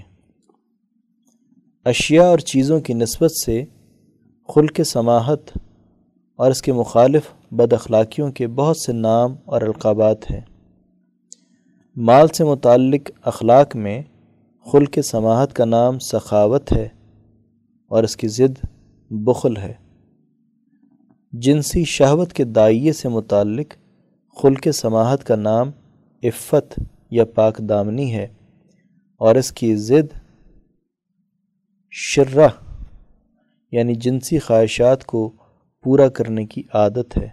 اشیاء اور چیزوں کی نسبت سے خلق سماحت اور اس کے مخالف بد اخلاقیوں کے بہت سے نام اور القابات ہیں۔ مال سے متعلق اخلاق میں خلق سماحت کا نام سخاوت ہے اور اس کی ضد بخل ہے۔ جنسی شہوت کے دائیے سے متعلق خلق سماحت کا نام عفت یا پاک دامنی ہے اور اس کی ضد شرہ یعنی جنسی خواہشات کو پورا کرنے کی عادت ہے۔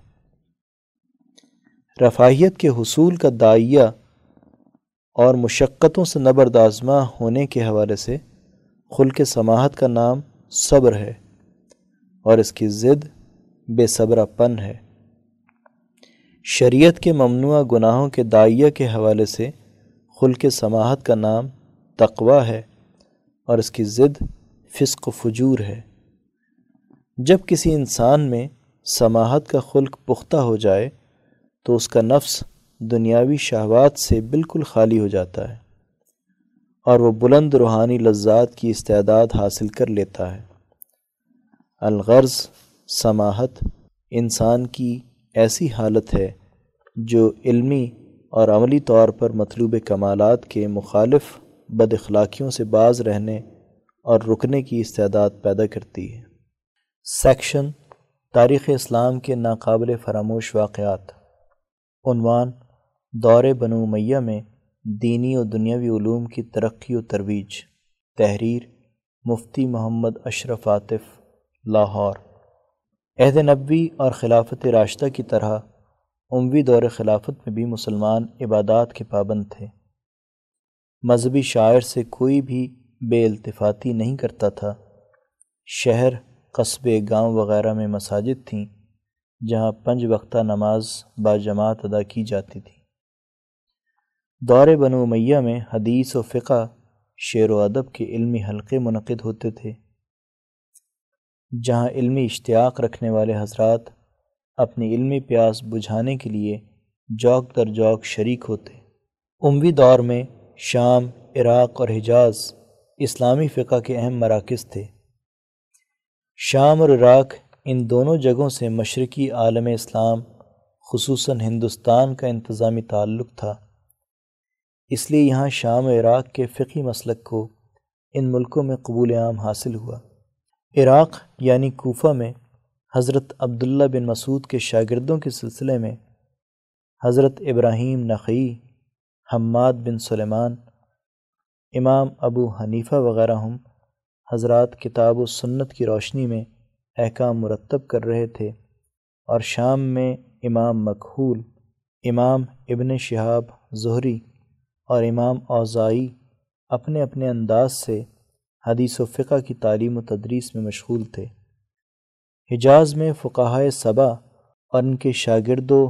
رفاہیت کے حصول کا دائیہ اور مشقتوں سے نبردازمہ ہونے کے حوالے سے خلق سماحت کا نام صبر ہے اور اس کی ضد بے صبرہ پن ہے۔ شریعت کے ممنوع گناہوں کے دائیہ کے حوالے سے خلق سماحت کا نام تقوی ہے اور اس کی ضد فسق و فجور ہے۔ جب کسی انسان میں سماحت کا خلق پختہ ہو جائے تو اس کا نفس دنیاوی شہوات سے بالکل خالی ہو جاتا ہے اور وہ بلند روحانی لذات کی استعداد حاصل کر لیتا ہے۔ الغرض، سماحت انسان کی ایسی حالت ہے جو علمی اور عملی طور پر مطلوب کمالات کے مخالف بد اخلاقیوں سے باز رہنے اور رکنے کی استعداد پیدا کرتی ہے۔ سیکشن، تاریخ اسلام کے ناقابل فراموش واقعات۔ عنوان دور بنو میہ میں دینی و دنیاوی علوم کی ترقی و ترویج۔ تحریر مفتی محمد اشرف عاطف، لاہور۔ عہد نبوی اور خلافت راشدہ کی طرح عموی دور خلافت میں بھی مسلمان عبادات کے پابند تھے۔ مذہبی شاعر سے کوئی بھی بے التفاتی نہیں کرتا تھا۔ شہر، قصبے، گاؤں وغیرہ میں مساجد تھیں، جہاں پنج وقتہ نماز با جماعت ادا کی جاتی تھی۔ دور بنو میہ میں حدیث و فقہ شعر و ادب کے علمی حلقے منعقد ہوتے تھے، جہاں علمی اشتیاق رکھنے والے حضرات اپنی علمی پیاس بجھانے کے لیے جوک در جوک شریک ہوتے۔ عموی دور میں شام، عراق اور حجاز اسلامی فقہ کے اہم مراکز تھے۔ شام اور عراق ان دونوں جگہوں سے مشرقی عالم اسلام، خصوصاً ہندوستان کا انتظامی تعلق تھا۔ اس لیے یہاں شام و عراق کے فقی مسلک کو ان ملکوں میں قبول عام حاصل ہوا۔ عراق یعنی کوفہ میں حضرت عبداللہ بن مسعود کے شاگردوں کے سلسلے میں حضرت ابراہیم نقی، حماد بن سلیمان، امام ابو حنیفہ وغیرہ ہم حضرات کتاب و سنت کی روشنی میں احکام مرتب کر رہے تھے اور شام میں امام مکحول امام ابن شہاب ظہری اور امام اوزائی اپنے اپنے انداز سے حدیث و فقہ کی تعلیم و تدریس میں مشغول تھے۔ حجاز میں فقاہۂ صبا اور ان کے شاگرد و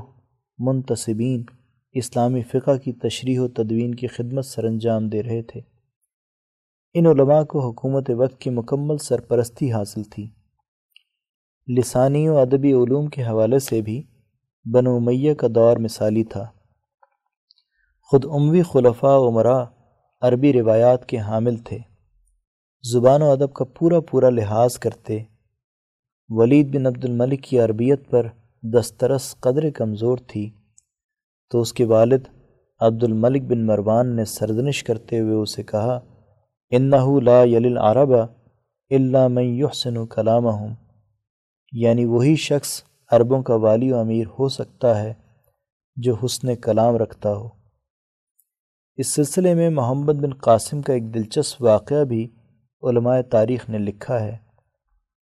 منتصبین اسلامی فقہ کی تشریح و تدوین کی خدمت سر انجام دے رہے تھے۔ ان علماء کو حکومت وقت کی مکمل سرپرستی حاصل تھی۔ لسانی و ادبی علوم کے حوالے سے بھی بنو امیہ کا دور مثالی تھا۔ خود عموی خلفاء و مرا عربی روایات کے حامل تھے۔ زبان و ادب کا پورا پورا لحاظ کرتے، ولید بن عبد الملک کی عربیت پر دسترس قدر کمزور تھی۔ تو اس کے والد عبد الملک بن مروان نے سرزنش کرتے ہوئے اسے کہا، انہو اس سلسلے میں محمد بن قاسم کا ایک دلچسپ واقعہ بھی علماء تاریخ نے لکھا ہے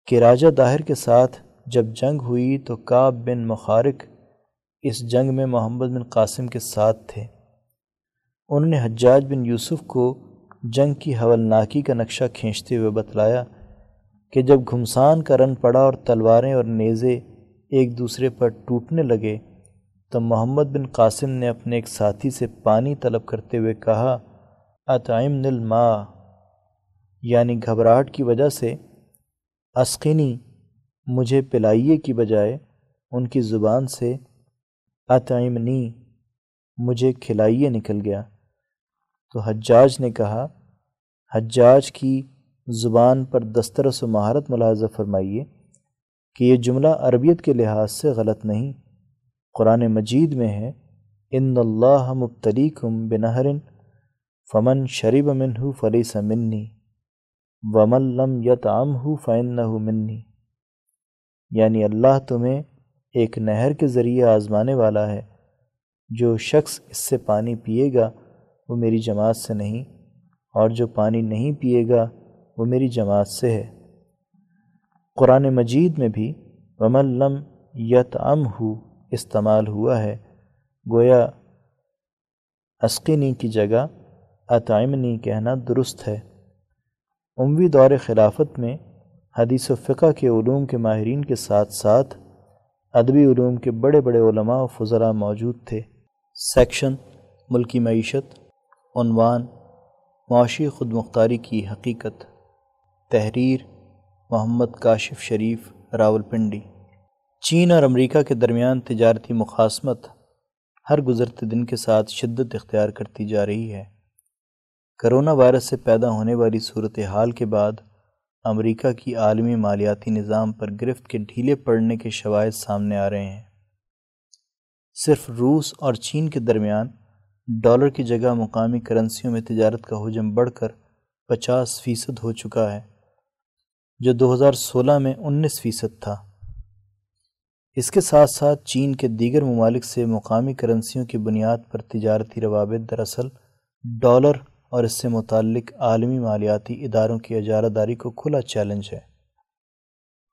کہ راجہ داہر کے ساتھ جب جنگ ہوئی تو کعب بن مخارق اس جنگ میں محمد بن قاسم کے ساتھ تھے۔ انہوں نے حجاج بن یوسف کو جنگ کی حولناکی کا نقشہ کھینچتے ہوئے بتلایا کہ جب گھمسان کا رن پڑا اور تلواریں اور نیزے ایک دوسرے پر ٹوٹنے لگے تو محمد بن قاسم نے اپنے ایک ساتھی سے پانی طلب کرتے ہوئے کہا اطعم نل ماں یعنی گھبراہٹ کی وجہ سے اسقینی مجھے پلائیے کی بجائے ان کی زبان سے اطعمنی، مجھے کھلائیے نکل گیا. تو حجاج نے کہا، حجاج کی زبان پر دسترس و مہارت ملاحظہ فرمائیے کہ یہ جملہ عربیت کے لحاظ سے غلط نہیں قرآن مجید میں ہے، ان اللہ مبتلیکم بنہر فمن شریب منہ فلیس منی، ومن لم یتعم ہو فن منی. یعنی اللہ تمہیں ایک نہر کے ذریعے آزمانے والا ہے، جو شخص اس سے پانی پیے گا، وہ میری جماعت سے نہیں، اور جو پانی نہیں پیے گا، وہ میری جماعت سے ہے۔ قرآن مجید میں بھی، ومن لم یتعم ہو استعمال ہوا ہے۔ گویا اسقینی کی جگہ اطعمنی کہنا درست ہے۔ عموی دور خلافت میں حدیث و فقہ کے علوم کے ماہرین کے ساتھ ساتھ ادبی علوم کے بڑے بڑے علماء و فضراء موجود تھے۔ سیکشن، ملکی معیشت، عنوان، معاشی خود مختاری کی حقیقت۔ تحریر، محمد کاشف شریف راول پنڈی چین اور امریکہ کے درمیان تجارتی مخاسمت ہر گزرتے دن کے ساتھ شدت اختیار کرتی جا رہی ہے۔ کرونا وائرس سے پیدا ہونے والی صورتحال کے بعد امریکہ کی عالمی مالیاتی نظام پر گرفت کے ڈھیلے پڑنے کے شواہد سامنے آ رہے ہیں۔ صرف روس اور چین کے درمیان ڈالر کی جگہ مقامی کرنسیوں میں تجارت کا حجم بڑھ کر پچاس فیصد ہو چکا ہے، جو دو ہزار سولہ میں انیس فیصد تھا۔ اس کے ساتھ ساتھ چین کے دیگر ممالک سے مقامی کرنسیوں کی بنیاد پر تجارتی روابط دراصل ڈالر اور اس سے متعلق عالمی مالیاتی اداروں کی اجارہ داری کو کھلا چیلنج ہے۔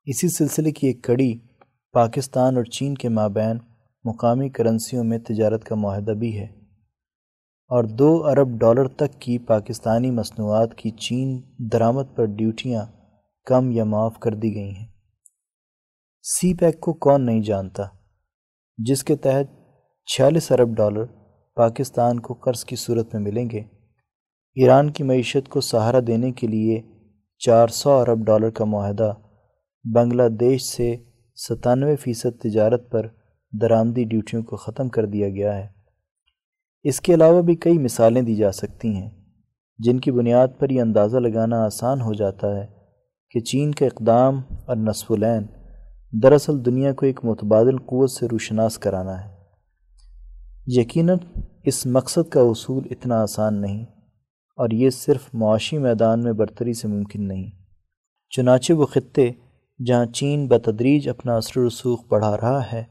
اسی سلسلے کی ایک کڑی پاکستان اور چین کے مابین مقامی کرنسیوں میں تجارت کا معاہدہ بھی ہے۔ اور دو ارب ڈالر تک کی پاکستانی مصنوعات کی چین درآمد پر ڈیوٹیاں کم یا معاف کر دی گئی ہیں۔ سی پیک کو کون نہیں جانتا، جس کے تحت چھیالیس ارب ڈالر پاکستان کو قرض کی صورت میں ملیں گے۔ ایران کی معیشت کو سہارا دینے کے لیے چار سو ارب ڈالر کا معاہدہ بنگلہ دیش سے ستانوے فیصد تجارت پر درآمدی ڈیوٹیوں کو ختم کر دیا گیا ہے۔ اس کے علاوہ بھی کئی مثالیں دی جا سکتی ہیں، جن کی بنیاد پر یہ اندازہ لگانا آسان ہو جاتا ہے کہ چین کا اقدام اور نصف العین دراصل دنیا کو ایک متبادل قوت سے روشناس کرانا ہے۔ یقیناً اس مقصد کا اصول اتنا آسان نہیں، اور یہ صرف معاشی میدان میں برتری سے ممکن نہیں۔ چنانچہ وہ خطے جہاں چین بتدریج اپنا اثر و رسوخ بڑھا رہا ہے،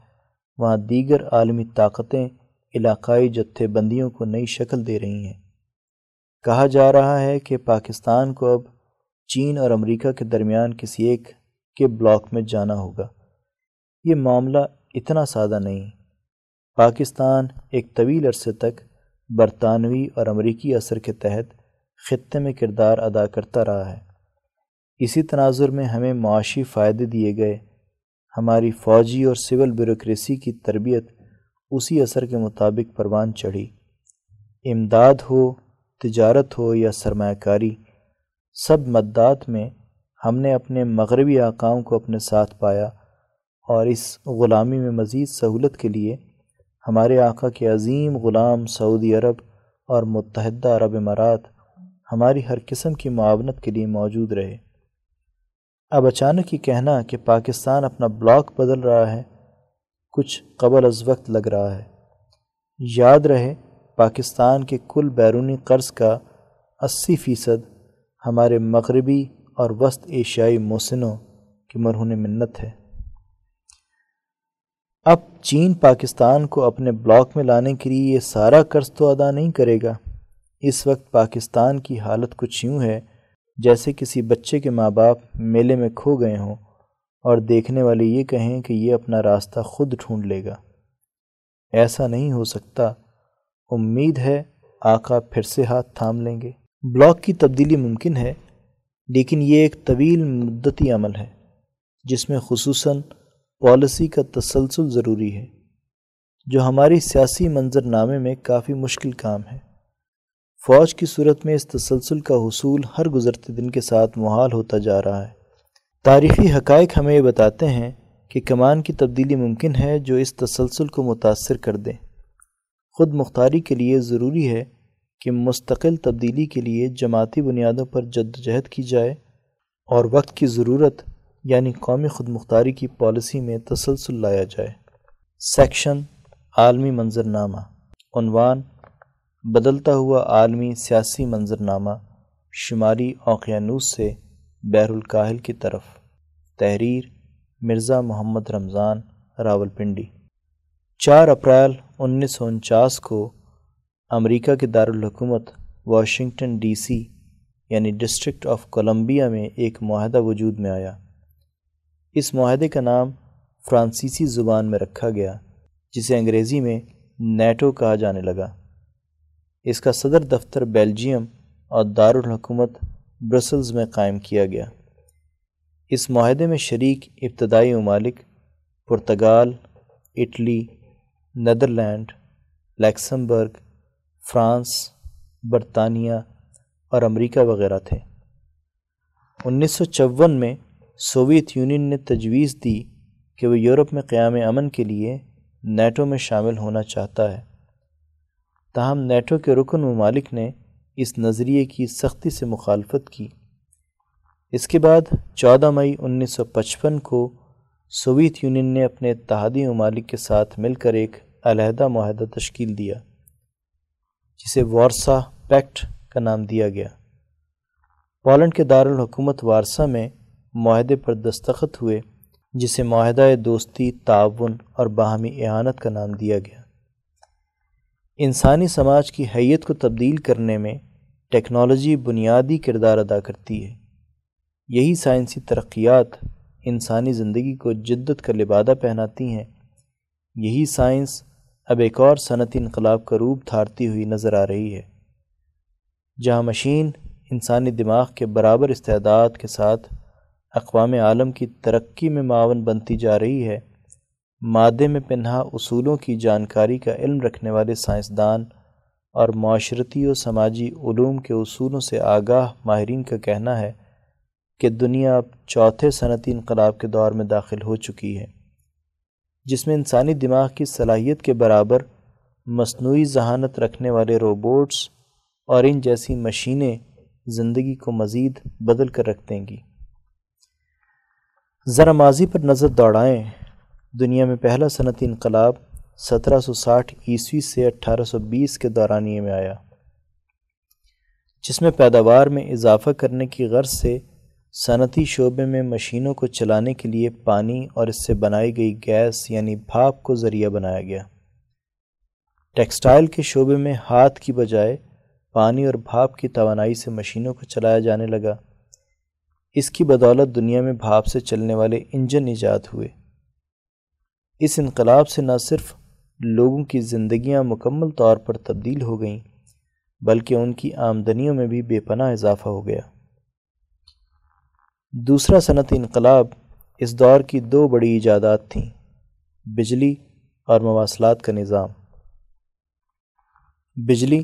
وہاں دیگر عالمی طاقتیں علاقائی جتھے بندیوں کو نئی شکل دے رہی ہیں۔ کہا جا رہا ہے کہ پاکستان کو اب چین اور امریکہ کے درمیان کسی ایک کے بلاک میں جانا ہوگا۔ یہ معاملہ اتنا سادہ نہیں۔ پاکستان ایک طویل عرصے تک برطانوی اور امریکی اثر کے تحت خطے میں کردار ادا کرتا رہا ہے۔ اسی تناظر میں ہمیں معاشی فائدے دیے گئے۔ ہماری فوجی اور سول بیوروکریسی کی تربیت اسی اثر کے مطابق پروان چڑھی۔ امداد ہو، تجارت ہو یا سرمایہ کاری، سب مدات میں ہم نے اپنے مغربی آقاؤں کو اپنے ساتھ پایا اور اس غلامی میں مزید سہولت کے لیے ہمارے آقا کے عظیم غلام سعودی عرب اور متحدہ عرب امارات ہماری ہر قسم کی معاونت کے لیے موجود رہے۔ اب اچانک یہ کہنا کہ پاکستان اپنا بلاک بدل رہا ہے، کچھ قبل از وقت لگ رہا ہے۔ یاد رہے، پاکستان کے کل بیرونی قرض کا اسی فیصد ہمارے مغربی اور وسط ایشیائی موسنوں کی مرہون منت ہے۔ اب چین پاکستان کو اپنے بلاک میں لانے کے لیے یہ سارا قرض تو ادا نہیں کرے گا۔ اس وقت پاکستان کی حالت کچھ یوں ہے جیسے کسی بچے کے ماں باپ میلے میں کھو گئے ہوں اور دیکھنے والے یہ کہیں کہ یہ اپنا راستہ خود ڈھونڈ لے گا۔ ایسا نہیں ہو سکتا۔ امید ہے آقا پھر سے ہاتھ تھام لیں گے۔ بلاک کی تبدیلی ممکن ہے لیکن یہ ایک طویل مدتی عمل ہے، جس میں خصوصاً پالیسی کا تسلسل ضروری ہے، جو ہماری سیاسی منظر نامے میں کافی مشکل کام ہے۔ فوج کی صورت میں اس تسلسل کا حصول ہر گزرتے دن کے ساتھ محال ہوتا جا رہا ہے۔ تاریخی حقائق ہمیں یہ بتاتے ہیں کہ کمان کی تبدیلی ممکن ہے جو اس تسلسل کو متاثر کر دے۔ خود مختاری کے لیے ضروری ہے کہ مستقل تبدیلی کے لیے جماعتی بنیادوں پر جد جہد کی جائے اور وقت کی ضرورت یعنی قومی خود مختاری کی پالیسی میں تسلسل لایا جائے۔ سیکشن عالمی منظرنامہ۔ عنوان بدلتا ہوا عالمی سیاسی منظرنامہ۔ شمالی اوقیانوس سے بحر الکاہل کی طرف۔ تحریر مرزا محمد رمضان راول پنڈی چار اپریل انیس سو انچاس کو امریکہ کے دارالحکومت واشنگٹن ڈی سی یعنی ڈسٹرکٹ آف کولمبیا میں ایک معاہدہ وجود میں آیا۔ اس معاہدے کا نام فرانسیسی زبان میں رکھا گیا، جسے انگریزی میں نیٹو کہا جانے لگا۔ اس کا صدر دفتر بیلجیم اور دارالحکومت برسلز میں قائم کیا گیا۔ اس معاہدے میں شریک ابتدائی ممالک Portugal, Italy, Netherland, Luxembourg France, برطانیہ اور امریکہ وغیرہ تھے۔ انیس سو چون میں سوویت یونین نے تجویز دی کہ وہ یورپ میں قیام امن کے لیے نیٹو میں شامل ہونا چاہتا ہے۔ تاہم، نیٹو کے رکن ممالک نے اس نظریے کی سختی سے مخالفت کی۔ اس کے بعد چودہ مئی انیس سو پچپن کو سوویت یونین نے اپنے اتحادی ممالک کے ساتھ مل کر ایک علیحدہ معاہدہ تشکیل دیا۔ جسے وارسا پیکٹ کا نام دیا گیا۔ پولینڈ کے دارالحکومت وارسا میں معاہدے پر دستخط ہوئے، جسے معاہدہ دوستی، تعاون اور باہمی اعانت کا نام دیا گیا۔ انسانی سماج کی حیت کو تبدیل کرنے میں ٹیکنالوجی بنیادی کردار ادا کرتی ہے۔ یہی سائنسی ترقیات انسانی زندگی کو جدت کا لبادہ پہناتی ہیں۔ یہی سائنس اب ایک اور صنعتی انقلاب کا روپ دھارتی ہوئی نظر آ رہی ہے۔ جہاں مشین انسانی دماغ کے برابر استعداد کے ساتھ اقوام عالم کی ترقی میں معاون بنتی جا رہی ہے، مادے میں پنہا اصولوں کی جانکاری کا علم رکھنے والے سائنسدان اور معاشرتی و سماجی علوم کے اصولوں سے آگاہ ماہرین کا کہنا ہے کہ دنیا اب چوتھے صنعتی انقلاب کے دور میں داخل ہو چکی ہے۔ جس میں انسانی دماغ کی صلاحیت کے برابر مصنوعی ذہانت رکھنے والے روبوٹس اور ان جیسی مشینیں زندگی کو مزید بدل کر رکھ دیں گی۔ ذرا ماضی پر نظر دوڑائیں۔ دنیا میں پہلا صنعتی انقلاب سترہ سو ساٹھ عیسوی سے اٹھارہ سو بیس کے دورانیے میں آیا، جس میں پیداوار میں اضافہ کرنے کی غرض سے صنعتی شعبے میں مشینوں کو چلانے کے لیے پانی اور اس سے بنائی گئی گیس یعنی بھاپ کو ذریعہ بنایا گیا۔ ٹیکسٹائل کے شعبے میں ہاتھ کی بجائے پانی اور بھاپ کی توانائی سے مشینوں کو چلایا جانے لگا۔ اس کی بدولت دنیا میں بھاپ سے چلنے والے انجن ایجاد ہوئے۔ اس انقلاب سے نہ صرف لوگوں کی زندگیاں مکمل طور پر تبدیل ہو گئیں، بلکہ ان کی آمدنیوں میں بھی بے پناہ اضافہ ہو گیا۔ دوسرا صنعتی انقلاب اس دور کی دو بڑی ایجادات تھیں، بجلی اور مواصلات کا نظام۔ بجلی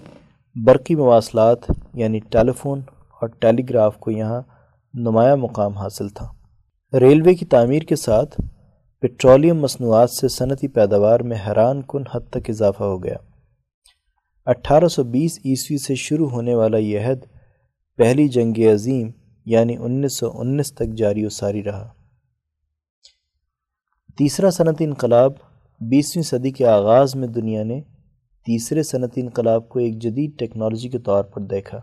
برقی مواصلات یعنی ٹیلی فون اور ٹیلی گراف کو یہاں نمایاں مقام حاصل تھا۔ ریلوے کی تعمیر کے ساتھ پٹرولیم مصنوعات سے صنعتی پیداوار میں حیران کن حد تک اضافہ ہو گیا۔ اٹھارہ سو بیس عیسوی سے شروع ہونے والا یہ عہد پہلی جنگ عظیم یعنی انیس سو انیس تک جاری و ساری رہا۔ تیسرا صنعتی انقلاب بیسویں صدی کے آغاز میں دنیا نے تیسرے صنعتی انقلاب کو ایک جدید ٹیکنالوجی کے طور پر دیکھا۔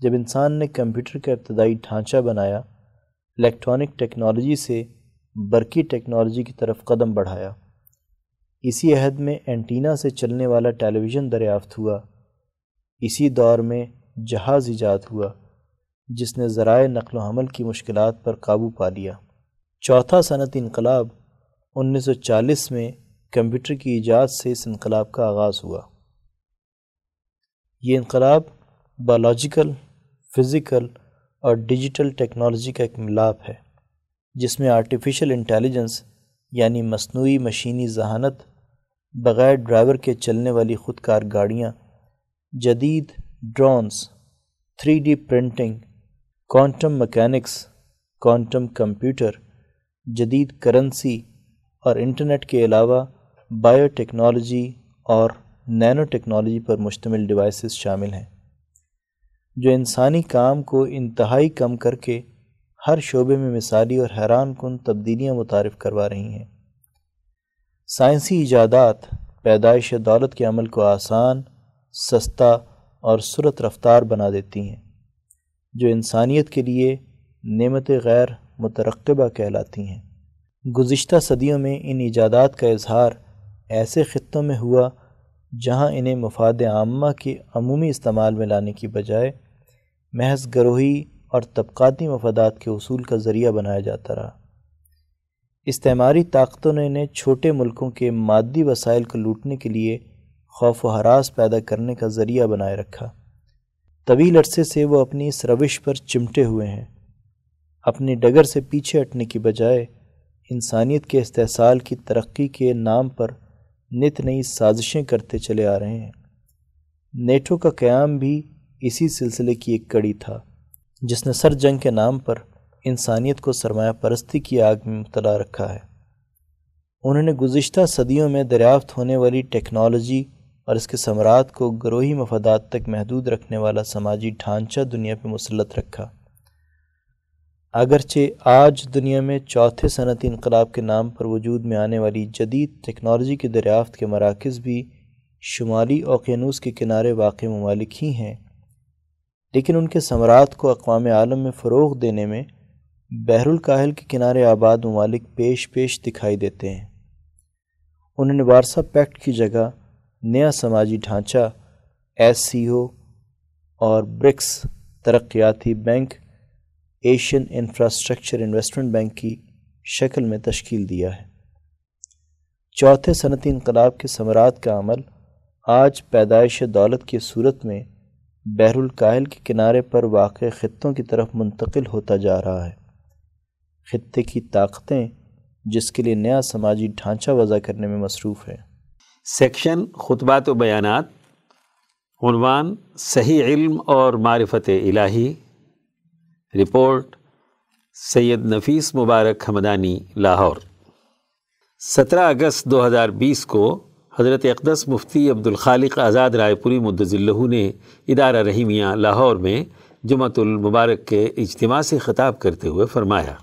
جب انسان نے کمپیوٹر کا ابتدائی ڈھانچہ بنایا، الیکٹرانک ٹیکنالوجی سے برقی ٹیکنالوجی کی طرف قدم بڑھایا۔ اسی عہد میں اینٹینا سے چلنے والا ٹیلی ویژن دریافت ہوا۔ اسی دور میں جہاز ایجاد ہوا۔ جس نے ذرائع نقل و حمل کی مشکلات پر قابو پا لیا۔ چوتھا صنعتی انقلاب انیس سو چالیس میں کمپیوٹر کی ایجاد سے اس انقلاب کا آغاز ہوا۔ یہ انقلاب بایولوجیکل فزیکل اور ڈیجیٹل ٹیکنالوجی کا ایک ملاپ ہے، جس میں آرٹیفیشل انٹیلیجنس یعنی مصنوعی مشینی ذہانت بغیر ڈرائیور کے چلنے والی خود کار گاڑیاں، جدید drones three D printing quantum mechanics quantum computer جدید کرنسی اور انٹرنیٹ کے علاوہ بائیو ٹیکنالوجی اور نینو ٹیکنالوجی پر مشتمل ڈیوائسز شامل ہیں۔ جو انسانی کام کو انتہائی کم کر کے ہر شعبے میں مثالی اور حیران کن تبدیلیاں متعارف کروا رہی ہیں۔ سائنسی ایجادات، پیدائش دولت کے عمل کو آسان، سستا اور صورت رفتار بنا دیتی ہیں۔ جو انسانیت کے لیے نعمت غیر مترقبہ کہلاتی ہیں۔ گزشتہ صدیوں میں ان ایجادات کا اظہار ایسے خطوں میں ہوا جہاں انہیں مفاد عامہ کے عمومی استعمال میں لانے کی بجائے محض گروہی اور طبقاتی مفادات کے اصول کا ذریعہ بنایا جاتا رہا۔ استعماری طاقتوں نے انہیں چھوٹے ملکوں کے مادی وسائل کو لوٹنے کے لیے خوف و حراس پیدا کرنے کا ذریعہ بنائے رکھا۔ طویل عرصے سے وہ اپنی اس روش پر چمٹے ہوئے ہیں۔ اپنی ڈگر سے پیچھے ہٹنے کی بجائے انسانیت کے استحصال کی ترقی کے نام پر نت نئی سازشیں کرتے چلے آ رہے ہیں۔ نیٹو کا قیام بھی اسی سلسلے کی ایک کڑی تھا، جس نے سر جنگ کے نام پر انسانیت کو سرمایہ پرستی کی آگ میں مبتلا رکھا ہے۔ انہوں نے گزشتہ صدیوں میں دریافت ہونے والی ٹیکنالوجی اور اس کے ثمرات کو گروہی مفادات تک محدود رکھنے والا سماجی ڈھانچہ دنیا پہ مسلط رکھا۔ اگرچہ آج دنیا میں چوتھے صنعتی انقلاب کے نام پر وجود میں آنے والی جدید ٹیکنالوجی کے دریافت کے مراکز بھی شمالی اوقیانوس کے کنارے واقع ممالک ہی ہیں۔ لیکن ان کے ثمرات کو اقوام عالم میں فروغ دینے میں بحر الکاہل کے کنارے آباد ممالک پیش پیش دکھائی دیتے ہیں۔ انہوں نے وارسا پیکٹ کی جگہ نیا سماجی ڈھانچہ ایس سی او اور برکس ترقیاتی bank Asian infrastructure investment bank کی شکل میں تشکیل دیا ہے۔ چوتھے صنعتی انقلاب کے ثمرات کا عمل آج پیدائش دولت کی صورت میں بحر الکاہل کے کنارے پر واقع خطوں کی طرف منتقل ہوتا جا رہا ہے۔ خطے کی طاقتیں جس کے لیے نیا سماجی ڈھانچہ وضع کرنے میں مصروف ہیں۔ سیکشن، خطبات و بیانات، عنوان، صحیح علم اور معرفت الہی، رپورٹ، سید نفیس مبارک حمدانی لاہور۔ سترہ اگست دو ہزار بیس کو حضرت اقدس مفتی عبد الخالق آزاد رائے پوری مدض اللہ نے ادارہ رحیمیہ لاہور میں جمعۃ المبارک کے اجتماع سے خطاب کرتے ہوئے فرمایا۔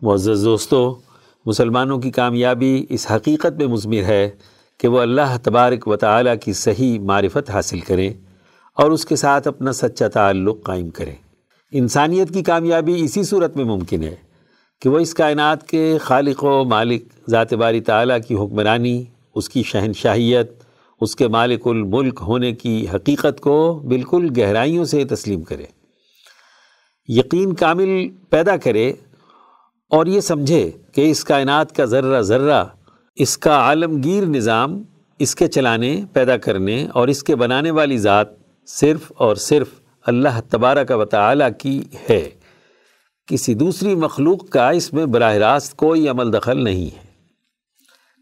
معزز دوستو مسلمانوں کی کامیابی اس حقیقت میں مضمر ہے کہ وہ اللہ تبارک و تعالیٰ کی صحیح معرفت حاصل کریں اور اس کے ساتھ اپنا سچا تعلق قائم کریں۔ انسانیت کی کامیابی اسی صورت میں ممکن ہے کہ وہ اس کائنات کے خالق و مالک ذات باری تعالیٰ کی حکمرانی، اس کی شہنشاہیت، اس کے مالک الملک ہونے کی حقیقت کو بالکل گہرائیوں سے تسلیم کرے۔ یقین کامل پیدا کرے اور یہ سمجھے کہ اس کائنات کا ذرہ ذرہ، اس کا عالمگیر نظام، اس کے چلانے، پیدا کرنے اور اس کے بنانے والی ذات صرف اور صرف اللہ تبارک و تعالیٰ کی ہے۔ کسی دوسری مخلوق کا اس میں براہ راست کوئی عمل دخل نہیں ہے۔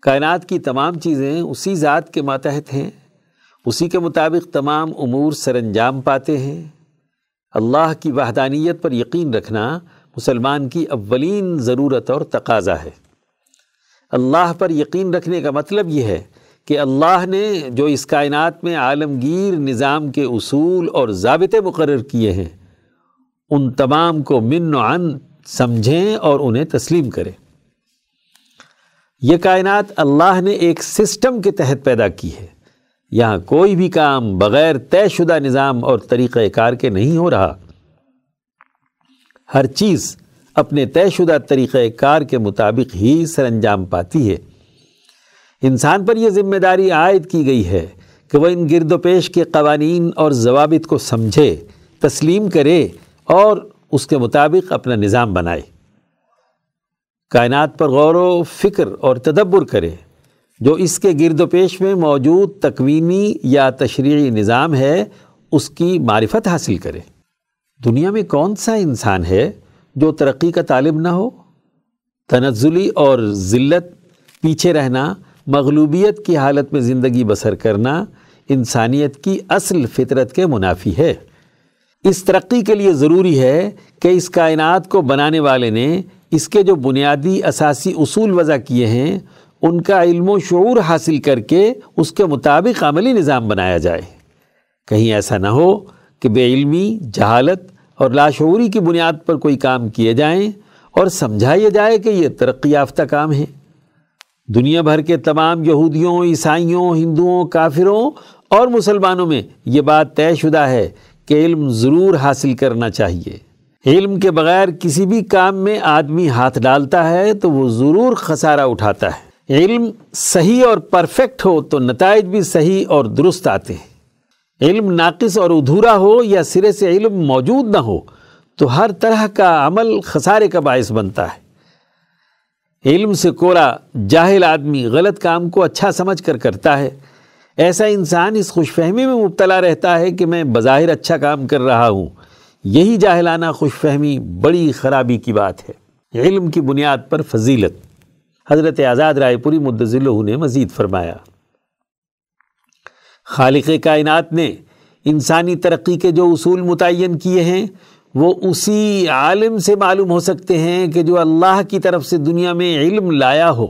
کائنات کی تمام چیزیں اسی ذات کے ماتحت ہیں۔ اسی کے مطابق تمام امور سر انجام پاتے ہیں۔ اللہ کی وحدانیت پر یقین رکھنا مسلمان کی اولین ضرورت اور تقاضا ہے۔ اللہ پر یقین رکھنے کا مطلب یہ ہے کہ اللہ نے جو اس کائنات میں عالمگیر نظام کے اصول اور ضابطے مقرر کیے ہیں، ان تمام کو من و عن سمجھیں اور انہیں تسلیم کریں۔ یہ کائنات اللہ نے ایک سسٹم کے تحت پیدا کی ہے۔ یہاں کوئی بھی کام بغیر طے شدہ نظام اور طریقہ کار کے نہیں ہو رہا۔ ہر چیز اپنے طے شدہ طریقہ کار کے مطابق ہی سر انجام پاتی ہے۔ انسان پر یہ ذمہ داری عائد کی گئی ہے کہ وہ ان گرد و پیش کے قوانین اور ضوابط کو سمجھے، تسلیم کرے اور اس کے مطابق اپنا نظام بنائے۔ کائنات پر غور و فکر اور تدبر کرے، جو اس کے گرد و پیش میں موجود تکوینی یا تشریعی نظام ہے، اس کی معرفت حاصل کرے۔ دنیا میں کون سا انسان ہے جو ترقی کا طالب نہ ہو؟ تنزلی اور ذلت، پیچھے رہنا، مغلوبیت کی حالت میں زندگی بسر کرنا انسانیت کی اصل فطرت کے منافی ہے۔ اس ترقی کے لیے ضروری ہے کہ اس کائنات کو بنانے والے نے اس کے جو بنیادی اساسی اصول وضع کیے ہیں، ان کا علم و شعور حاصل کر کے اس کے مطابق عملی نظام بنایا جائے۔ کہیں ایسا نہ ہو کہ بے علمی، جہالت اور لاشعوری کی بنیاد پر کوئی کام کیے جائیں اور سمجھایا جائے کہ یہ ترقی یافتہ کام ہے۔ دنیا بھر کے تمام یہودیوں، عیسائیوں، ہندوؤں، کافروں اور مسلمانوں میں یہ بات طے شدہ ہے کہ علم ضرور حاصل کرنا چاہیے۔ علم کے بغیر کسی بھی کام میں آدمی ہاتھ ڈالتا ہے تو وہ ضرور خسارہ اٹھاتا ہے۔ علم صحیح اور پرفیکٹ ہو تو نتائج بھی صحیح اور درست آتے ہیں۔ علم ناقص اور ادھورا ہو یا سرے سے علم موجود نہ ہو، تو ہر طرح کا عمل خسارے کا باعث بنتا ہے۔ علم سے کولا جاہل آدمی غلط کام کو اچھا سمجھ کر کرتا ہے۔ ایسا انسان اس خوش فہمی میں مبتلا رہتا ہے کہ میں بظاہر اچھا کام کر رہا ہوں۔ یہی جاہلانہ خوش فہمی بڑی خرابی کی بات ہے۔ علم کی بنیاد پر فضیلت۔ حضرت آزاد رائے پوری مدضل نے مزید فرمایا۔ خالق کائنات نے انسانی ترقی کے جو اصول متعین کیے ہیں، وہ اسی عالم سے معلوم ہو سکتے ہیں کہ جو اللہ کی طرف سے دنیا میں علم لایا ہو،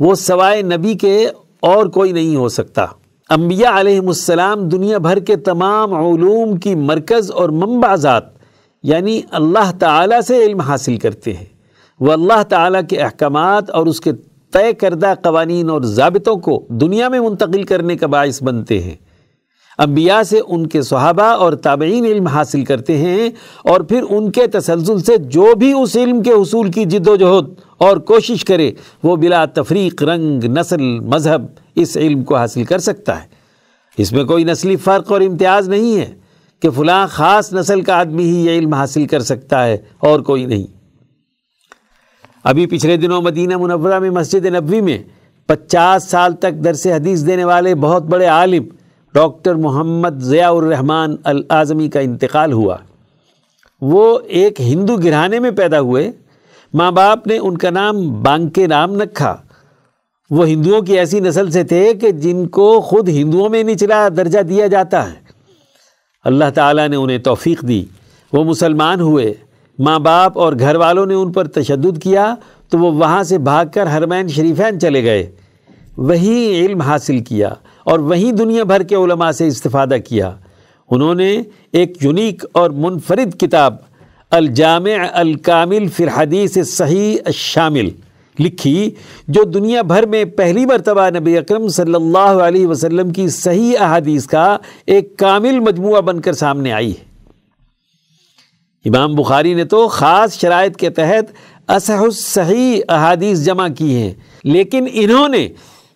وہ سوائے نبی کے اور کوئی نہیں ہو سکتا۔ انبیاء علیہ السلام دنیا بھر کے تمام علوم کی مرکز اور منبع ذات یعنی اللہ تعالیٰ سے علم حاصل کرتے ہیں۔ وہ اللہ تعالیٰ کے احکامات اور اس کے طے کردہ قوانین اور ضابطوں کو دنیا میں منتقل کرنے کا باعث بنتے ہیں۔ انبیاء سے ان کے صحابہ اور تابعین علم حاصل کرتے ہیں اور پھر ان کے تسلسل سے جو بھی اس علم کے حصول کی جد و جہد اور کوشش کرے، وہ بلا تفریق، رنگ، نسل، مذہب اس علم کو حاصل کر سکتا ہے۔ اس میں کوئی نسلی فرق اور امتیاز نہیں ہے کہ فلاں خاص نسل کا آدمی ہی یہ علم حاصل کر سکتا ہے اور کوئی نہیں۔ ابھی پچھلے دنوں مدینہ منورہ میں، مسجد نبوی میں پچاس سال تک درس حدیث دینے والے بہت بڑے عالم ڈاکٹر محمد ضیاء الرحمن العظمی کا انتقال ہوا۔ وہ ایک ہندو گرہانے میں پیدا ہوئے۔ ماں باپ نے ان کا نام بانکے نام رکھا وہ ہندوؤں کی ایسی نسل سے تھے کہ جن کو خود ہندوؤں میں نچلا درجہ دیا جاتا ہے۔ اللہ تعالیٰ نے انہیں توفیق دی۔ وہ مسلمان ہوئے۔ ماں باپ اور گھر والوں نے ان پر تشدد کیا تو وہ وہاں سے بھاگ کر حرمین شریفین چلے گئے۔ وہی علم حاصل کیا اور وہیں دنیا بھر کے علماء سے استفادہ کیا۔ انہوں نے ایک یونیک اور منفرد کتاب، الجامع الکامل فی الحدیث صحیح الشامل، لکھی، جو دنیا بھر میں پہلی مرتبہ نبی اکرم صلی اللہ علیہ وسلم کی صحیح احادیث کا ایک کامل مجموعہ بن کر سامنے آئی ہے۔ امام بخاری نے تو خاص شرائط کے تحت اصح الصحیح احادیث جمع کی ہیں، لیکن انہوں نے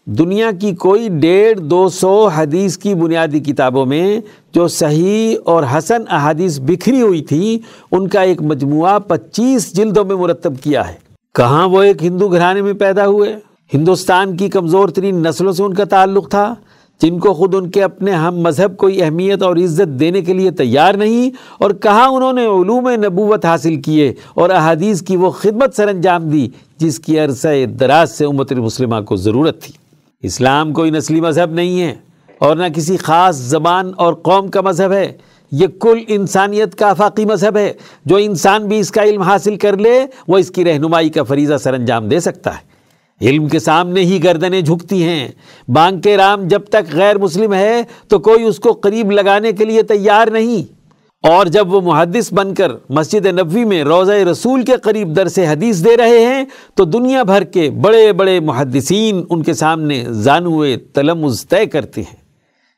دنیا کی کوئی ڈیڑھ دو سو حدیث کی بنیادی کتابوں میں جو صحیح اور حسن احادیث بکھری ہوئی تھی، ان کا ایک مجموعہ پچیس جلدوں میں مرتب کیا ہے۔ کہاں وہ ایک ہندو گھرانے میں پیدا ہوئے؟ ہندوستان کی کمزور ترین نسلوں سے ان کا تعلق تھا۔ جن کو خود ان کے اپنے ہم مذہب کوئی اہمیت اور عزت دینے کے لیے تیار نہیں اور کہاں انہوں نے علوم نبوت حاصل کیے اور احادیث کی وہ خدمت سر انجام دی جس کی عرصہ دراز سے امت المسلمہ کو ضرورت تھی۔ اسلام کوئی نسلی مذہب نہیں ہے اور نہ کسی خاص زبان اور قوم کا مذہب ہے۔ یہ کل انسانیت کا افاقی مذہب ہے۔ جو انسان بھی اس کا علم حاصل کر لے، وہ اس کی رہنمائی کا فریضہ سر انجام دے سکتا ہے۔ علم کے سامنے ہی گردنیں جھکتی ہیں۔ بانکے رام جب تک غیر مسلم ہے تو کوئی اس کو قریب لگانے کے لیے تیار نہیں۔ اور جب وہ محدث بن کر مسجد نبوی میں روزہ رسول کے قریب درس حدیث دے رہے ہیں، تو دنیا بھر کے بڑے بڑے محدثین ان کے سامنے زانوے تلمز طے کرتے ہیں۔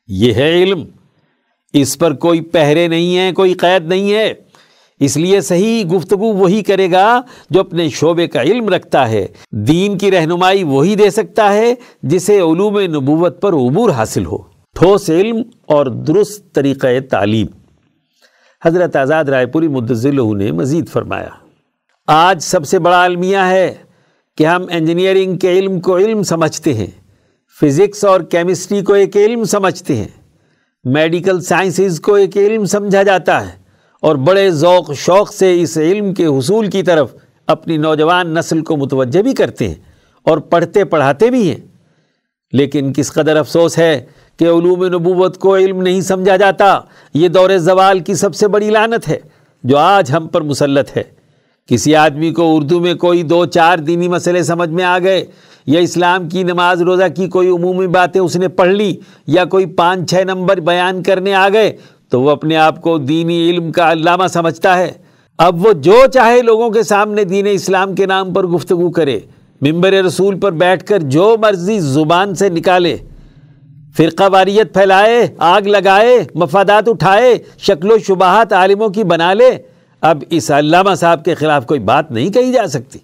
یہ ہے علم۔ اس پر کوئی پہرے نہیں ہے، کوئی قید نہیں ہے۔ اس لیے صحیح گفتگو وہی کرے گا جو اپنے شعبے کا علم رکھتا ہے۔ دین کی رہنمائی وہی دے سکتا ہے جسے علوم نبوت پر عبور حاصل ہو۔ ٹھوس علم اور درست طریقہ تعلیم۔ حضرت آزاد رائے پوری مدضل نے مزید فرمایا۔ آج سب سے بڑا المیہ ہے کہ ہم انجینئرنگ کے علم کو علم سمجھتے ہیں۔ فزکس اور کیمسٹری کو ایک علم سمجھتے ہیں۔ میڈیکل سائنسز کو ایک علم سمجھا جاتا ہے۔ اور بڑے ذوق، شوق سے اس علم کے حصول کی طرف اپنی نوجوان نسل کو متوجہ بھی کرتے ہیں اور پڑھتے پڑھاتے بھی ہیں۔ لیکن کس قدر افسوس ہے کہ علوم نبوت کو علم نہیں سمجھا جاتا۔ یہ دور زوال کی سب سے بڑی لانت ہے جو آج ہم پر مسلط ہے۔ کسی آدمی کو اردو میں کوئی دو چار دینی مسئلے سمجھ میں آ گئے یا اسلام کی نماز روزہ کی کوئی عمومی باتیں اس نے پڑھ لی یا کوئی پانچ، چھ نمبر بیان کرنے آ گئے تو وہ اپنے آپ کو دینی علم کا علامہ سمجھتا ہے۔ اب وہ جو چاہے لوگوں کے سامنے دین اسلام کے نام پر گفتگو کرے ممبر رسول پر بیٹھ کر جو مرضی زبان سے نکالے، فرقہ واریت پھیلائے، آگ لگائے، مفادات اٹھائے، شکل و شبہات عالموں کی بنا لے، اب اس علامہ صاحب کے خلاف کوئی بات نہیں کہی جا سکتی۔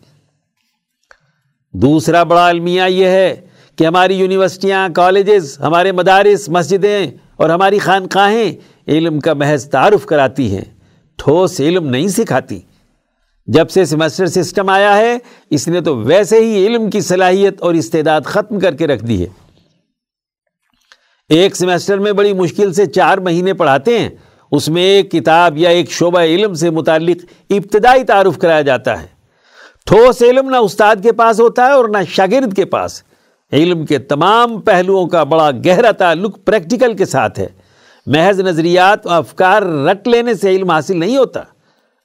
دوسرا بڑا المیہ یہ ہے کہ ہماری یونیورسٹیاں، کالجز، ہمارے مدارس، مسجدیں اور ہماری خانقاہیں علم کا محض تعارف کراتی ہیں، ٹھوس علم نہیں سکھاتی۔ جب سے سیمسٹر سسٹم آیا ہے، اس نے تو ویسے ہی علم کی صلاحیت اور استعداد ختم کر کے رکھ دی ہے۔ ایک سیمسٹر میں بڑی مشکل سے چار مہینے پڑھاتے ہیں، اس میں ایک کتاب یا ایک شعبہ علم سے متعلق ابتدائی تعارف کرایا جاتا ہے۔ ٹھوس علم نہ استاد کے پاس ہوتا ہے اور نہ شاگرد کے پاس۔ علم کے تمام پہلوؤں کا بڑا گہرا تعلق پریکٹیکل کے ساتھ ہے۔ محض نظریات و افکار رٹ لینے سے علم حاصل نہیں ہوتا۔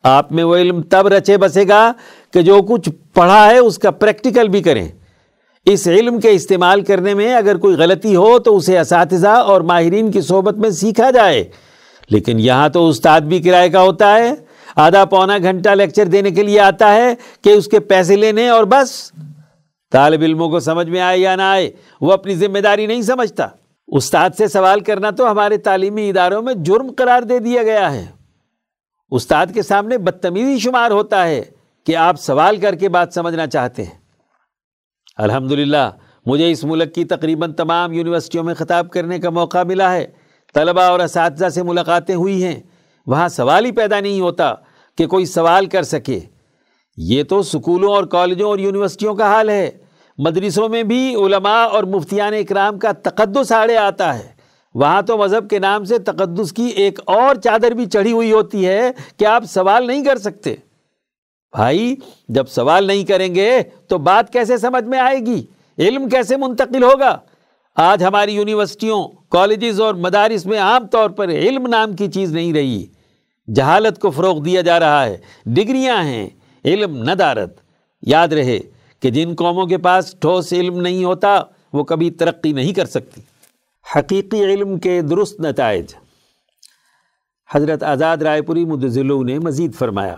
آپ میں وہ علم تب رچے بسے گا کہ جو کچھ پڑھا ہے اس کا پریکٹیکل بھی کریں۔ اس علم کے استعمال کرنے میں اگر کوئی غلطی ہو تو اسے اساتذہ اور ماہرین کی صحبت میں سیکھا جائے۔ لیکن یہاں تو استاد بھی کرائے کا ہوتا ہے۔ آدھا پونا گھنٹہ لیکچر دینے کے لیے آتا ہے کہ اس کے پیسے لینے اور بس۔ طالب علموں کو سمجھ میں آئے یا نہ آئے، وہ اپنی ذمہ داری نہیں سمجھتا۔ استاد سے سوال کرنا تو ہمارے تعلیمی اداروں میں جرم قرار دے دیا گیا ہے۔ استاد کے سامنے بدتمیزی شمار ہوتا ہے کہ آپ سوال کر کے بات سمجھنا چاہتے ہیں۔ الحمدللہ، مجھے اس ملک کی تقریباً تمام یونیورسٹیوں میں خطاب کرنے کا موقع ملا ہے۔ طلبہ اور اساتذہ سے ملاقاتیں ہوئی ہیں۔ وہاں سوال ہی پیدا نہیں ہوتا کہ کوئی سوال کر سکے۔ یہ تو سکولوں اور کالجوں اور یونیورسٹیوں کا حال ہے۔ مدرسوں میں بھی علماء اور مفتیان اکرام کا تقدس آڑے آتا ہے۔ وہاں تو مذہب کے نام سے تقدس کی ایک اور چادر بھی چڑھی ہوئی ہوتی ہے کہ آپ سوال نہیں کر سکتے۔ بھائی، جب سوال نہیں کریں گے تو بات کیسے سمجھ میں آئے گی؟ علم کیسے منتقل ہوگا؟ آج ہماری یونیورسٹیوں، کالجز اور مدارس میں عام طور پر علم نام کی چیز نہیں رہی۔ جہالت کو فروغ دیا جا رہا ہے۔ ڈگریاں ہیں، علم ندارت یاد رہے کہ جن قوموں کے پاس ٹھوس علم نہیں ہوتا، وہ کبھی ترقی نہیں کر سکتی۔ حقیقی علم کے درست نتائج۔ حضرت آزاد رائے پوری مدضلوں نے مزید فرمایا۔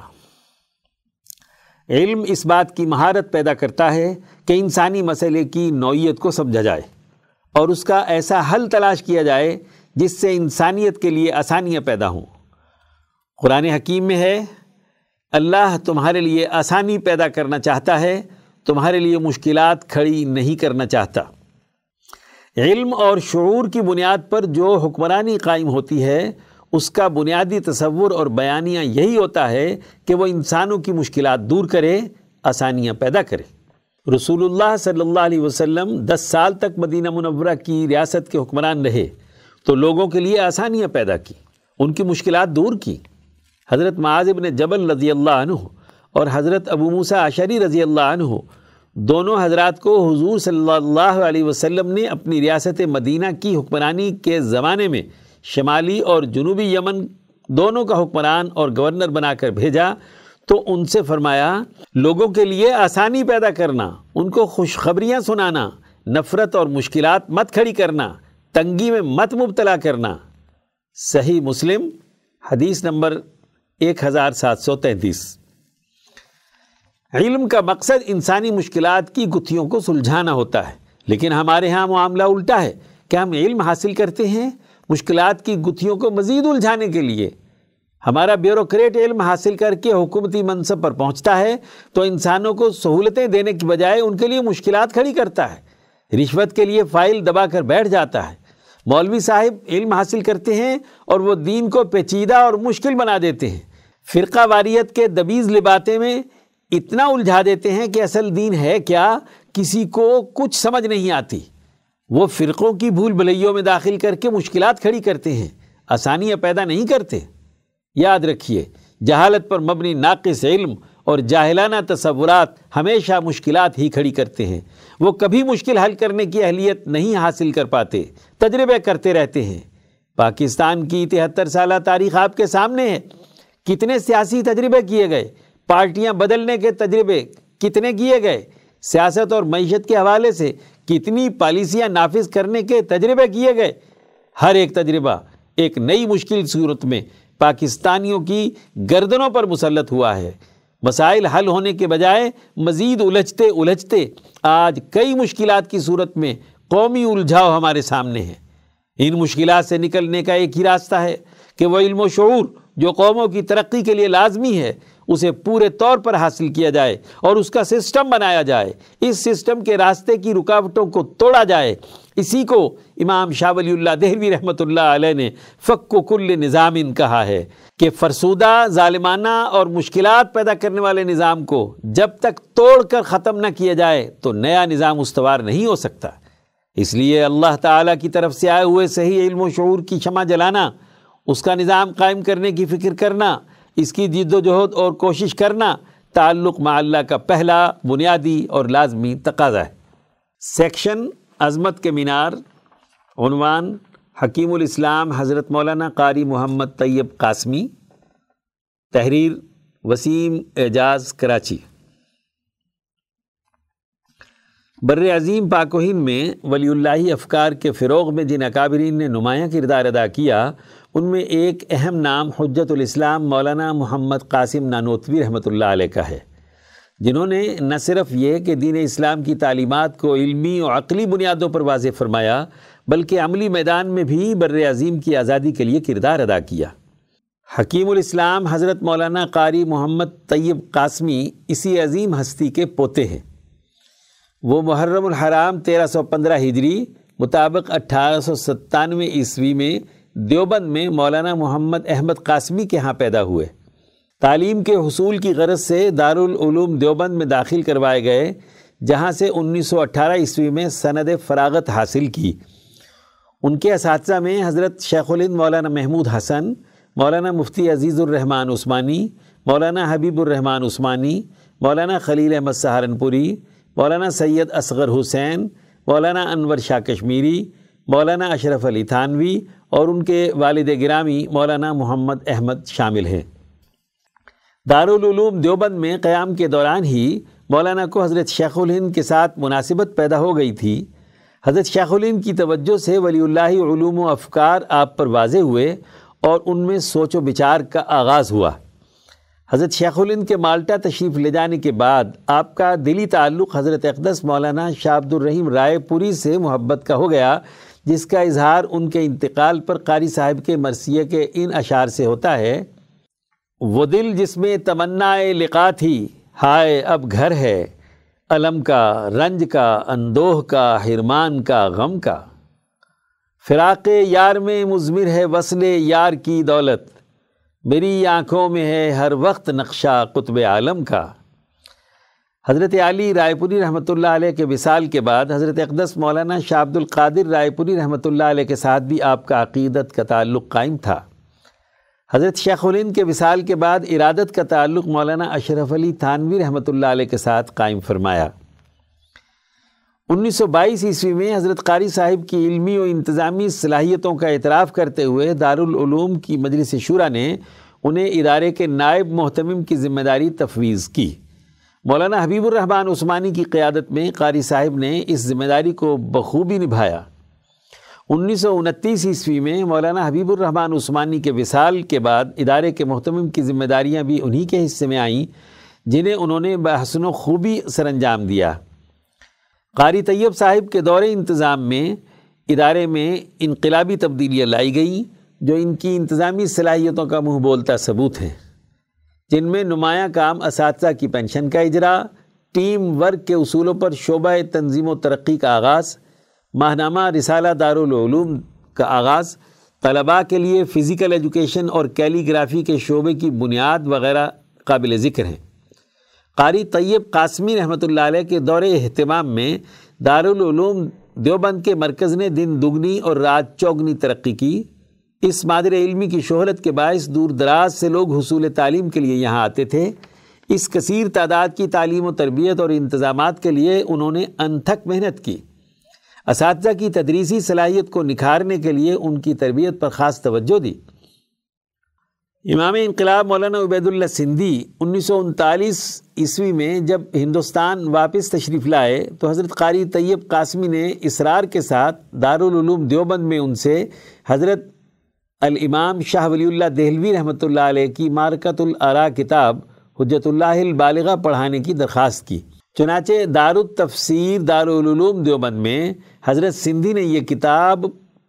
علم اس بات کی مہارت پیدا کرتا ہے کہ انسانی مسئلے کی نوعیت کو سمجھا جائے اور اس کا ایسا حل تلاش کیا جائے جس سے انسانیت کے لیے آسانیاں پیدا ہوں۔ قرآن حکیم میں ہے، اللہ تمہارے لیے آسانی پیدا کرنا چاہتا ہے تمہارے لیے مشکلات کھڑی نہیں کرنا چاہتا۔ علم اور شعور کی بنیاد پر جو حکمرانی قائم ہوتی ہے، اس کا بنیادی تصور اور بیانیہ یہی ہوتا ہے کہ وہ انسانوں کی مشکلات دور کرے، آسانیاں پیدا کرے۔ رسول اللہ صلی اللہ علیہ وسلم دس سال تک مدینہ منورہ کی ریاست کے حکمران رہے، تو لوگوں کے لیے آسانیاں پیدا کی، ان کی مشکلات دور کی۔ حضرت معاذ ابن جبل رضی اللہ عنہ اور حضرت ابو موسیٰ عشری رضی اللہ عنہ دونوں حضرات کو حضور صلی اللہ علیہ وسلم نے اپنی ریاست مدینہ کی حکمرانی کے زمانے میں شمالی اور جنوبی یمن دونوں کا حکمران اور گورنر بنا کر بھیجا تو ان سے فرمایا، لوگوں کے لیے آسانی پیدا کرنا، ان کو خوشخبریاں سنانا، نفرت اور مشکلات مت کھڑی کرنا، تنگی میں مت مبتلا کرنا۔ صحیح مسلم، حدیث نمبر ایک ہزار سات سو تینتیس۔ علم کا مقصد انسانی مشکلات کی گتھیوں کو سلجھانا ہوتا ہے۔ لیکن ہمارے ہاں معاملہ الٹا ہے۔ کہ ہم علم حاصل کرتے ہیں مشکلات کی گتھیوں کو مزید الجھانے کے لیے؟ ہمارا بیوروکریٹ علم حاصل کر کے حکومتی منصب پر پہنچتا ہے تو انسانوں کو سہولتیں دینے کی بجائے ان کے لیے مشکلات کھڑی کرتا ہے۔ رشوت کے لیے فائل دبا کر بیٹھ جاتا ہے۔ مولوی صاحب علم حاصل کرتے ہیں اور وہ دین کو پیچیدہ اور مشکل بنا دیتے ہیں۔ فرقہ واریت کے دبیز لباتے میں اتنا الجھا دیتے ہیں کہ اصل دین ہے کیا؟ کسی کو کچھ سمجھ نہیں آتی۔ وہ فرقوں کی بھول بھلائیوں میں داخل کر کے مشکلات کھڑی کرتے ہیں۔ آسانیاں پیدا نہیں کرتے۔ یاد رکھیے، جہالت پر مبنی ناقص علم اور جاہلانہ تصورات ہمیشہ مشکلات ہی کھڑی کرتے ہیں۔ وہ کبھی مشکل حل کرنے کی اہلیت نہیں حاصل کر پاتے۔ تجربے کرتے رہتے ہیں۔ پاکستان کی تہتر سالہ تاریخ آپ کے سامنے ہے۔ کتنے سیاسی تجربے کیے گئے۔ پارٹیاں بدلنے کے تجربے کتنے کیے گئے؟ سیاست اور معیشت کے حوالے سے کتنی پالیسیاں نافذ کرنے کے تجربے کیے گئے؟ ہر ایک تجربہ ایک نئی مشکل صورت میں پاکستانیوں کی گردنوں پر مسلط ہوا ہے۔ مسائل حل ہونے کے بجائے مزید الجھتے الجھتے آج کئی مشکلات کی صورت میں قومی الجھاؤ ہمارے سامنے ہے ان مشکلات سے نکلنے کا ایک ہی راستہ ہے کہ وہ علم و شعور جو قوموں کی ترقی کے لیے لازمی ہے اسے پورے طور پر حاصل کیا جائے اور اس کا سسٹم بنایا جائے۔ اس سسٹم کے راستے کی رکاوٹوں کو توڑا جائے۔ اسی کو امام شاہ ولی اللہ دہوی رحمۃ اللہ علیہ نے فق و کل نظام کہا ہے کہ فرسودہ، ظالمانہ اور مشکلات پیدا کرنے والے نظام کو جب تک توڑ کر ختم نہ کیا جائے تو نیا نظام استوار نہیں ہو سکتا۔ اس لیے اللہ تعالیٰ کی طرف سے آئے ہوئے صحیح علم و شعور کی شمع جلانا، اس کا نظام قائم کرنے کی فکر کرنا اس کی جد و جہد اور کوشش کرنا تعلق مع اللہ کا پہلا بنیادی اور لازمی تقاضا ہے۔ سیکشن عظمت کے مینار، عنوان، حکیم الاسلام حضرت مولانا قاری محمد طیب قاسمی۔ تحریر، وسیم اعجاز کراچی۔ بر عظیم پاک و ہند میں ولی اللہ افکار کے فروغ میں جن اکابرین نے نمایاں کردار ادا کیا ان میں ایک اہم نام حجت الاسلام مولانا محمد قاسم نانوتوی رحمۃ اللہ علیہ کا ہے، جنہوں نے نہ صرف یہ کہ دین اسلام کی تعلیمات کو علمی و عقلی بنیادوں پر واضح فرمایا، بلکہ عملی میدان میں بھی بر عظیم کی آزادی کے لیے کردار ادا کیا۔ حکیم الاسلام حضرت مولانا قاری محمد طیب قاسمی اسی عظیم ہستی کے پوتے ہیں۔ وہ محرم الحرام تیرہ سو پندرہ ہجری مطابق اٹھارہ سو ستانوے عیسوی میں دیوبند میں مولانا محمد احمد قاسمی کے ہاں پیدا ہوئے۔ تعلیم کے حصول کی غرض سے دارالعلوم دیوبند میں داخل کروائے گئے، جہاں سے انیس سو اٹھارہ عیسوی میں سند فراغت حاصل کی۔ ان کے اساتذہ میں حضرت شیخ الند مولانا محمود حسن، مولانا مفتی عزیز الرحمن عثمانی، مولانا حبیب الرحمن عثمانی، مولانا خلیل احمد سہارنپوری، مولانا سید اصغر حسین، مولانا انور شاہ کشمیری، مولانا اشرف علی تھانوی اور ان کے والد گرامی مولانا محمد احمد شامل ہیں۔ دارالعلوم دیوبند میں قیام کے دوران ہی مولانا کو حضرت شیخ الہند کے ساتھ مناسبت پیدا ہو گئی تھی۔ حضرت شیخ الہند کی توجہ سے ولی اللہ علوم و افکار آپ پر واضح ہوئے اور ان میں سوچ و بچار کا آغاز ہوا۔ حضرت شیخ الہند کے مالٹا تشریف لے جانے کے بعد آپ کا دلی تعلق حضرت اقدس مولانا شاہ عبد الرحیم رائے پوری سے محبت کا ہو گیا۔ جس کا اظہار ان کے انتقال پر قاری صاحب کے مرثیے کے ان اشعار سے ہوتا ہے، وہ دل جس میں تمنا لقا تھی، ہائے اب گھر ہے، علم کا، رنج کا، اندوہ کا، حرمان کا، غم کا۔ فراق یار میں مضمر ہے وصل یار کی دولت، میری آنکھوں میں ہے ہر وقت نقشہ قطب عالم کا۔ حضرت علی رائے پوری رحمۃ اللہ علیہ کے وصال کے بعد حضرت اقدس مولانا شاہ عبد القادر رائے پوری رحمۃ اللہ علیہ کے ساتھ بھی آپ کا عقیدت کا تعلق قائم تھا۔ حضرت شیخ الند کے وصال کے بعد ارادت کا تعلق مولانا اشرف علی تھانوی رحمۃ اللہ علیہ کے ساتھ قائم فرمایا۔ انیس سو بائیس عیسوی میں حضرت قاری صاحب کی علمی و انتظامی صلاحیتوں کا اعتراف کرتے ہوئے دارالعلوم کی مجلس شورا نے انہیں ادارے کے نائب محتمم کی ذمہ داری تفویض کی۔ مولانا حبیب الرحمن عثمانی کی قیادت میں قاری صاحب نے اس ذمہ داری کو بخوبی نبھایا۔ انیس سو انتیس عیسوی میں مولانا حبیب الرحمن عثمانی کے وصال کے بعد ادارے کے محتمم کی ذمہ داریاں بھی انہی کے حصے میں آئیں، جنہیں انہوں نے بحسن و خوبی سر انجام دیا۔ قاری طیب صاحب کے دور انتظام میں ادارے میں انقلابی تبدیلیاں لائی گئیں، جو ان کی انتظامی صلاحیتوں کا منہ بولتا ثبوت ہے جن میں نمایاں کام اساتذہ کی پینشن کا اجرا، ٹیم ورک کے اصولوں پر شعبہ تنظیم و ترقی کا آغاز، ماہنامہ رسالہ دارالعلوم کا آغاز، طلباء کے لیے فزیکل ایجوکیشن اور کیلی گرافی کے شعبے کی بنیاد وغیرہ قابل ذکر ہیں۔ قاری طیب قاسمی رحمۃ اللہ علیہ کے دور اہتمام میں دارالعلوم دیوبند کے مرکز نے دن دگنی اور رات چوگنی ترقی کی۔ اس مادر علمی کی شہرت کے باعث دور دراز سے لوگ حصول تعلیم کے لیے یہاں آتے تھے۔ اس کثیر تعداد کی تعلیم و تربیت اور انتظامات کے لیے انہوں نے انتھک محنت کی۔ اساتذہ کی تدریسی صلاحیت کو نکھارنے کے لیے ان کی تربیت پر خاص توجہ دی۔ امام انقلاب مولانا عبید اللہ سندھی انیس سو انتالیس عیسوی میں جب ہندوستان واپس تشریف لائے تو حضرت قاری طیب قاسمی نے اسرار کے ساتھ دارالعلوم دیوبند میں ان سے حضرت الامام شاہ ولی اللہ دہلوی رحمۃ اللہ علیہ کی مارکت العرا کتاب حجت اللہ البالغہ پڑھانے کی درخواست کی۔ چنانچہ دار التفسیر دارالعلوم دیوبند میں حضرت سندھی نے یہ کتاب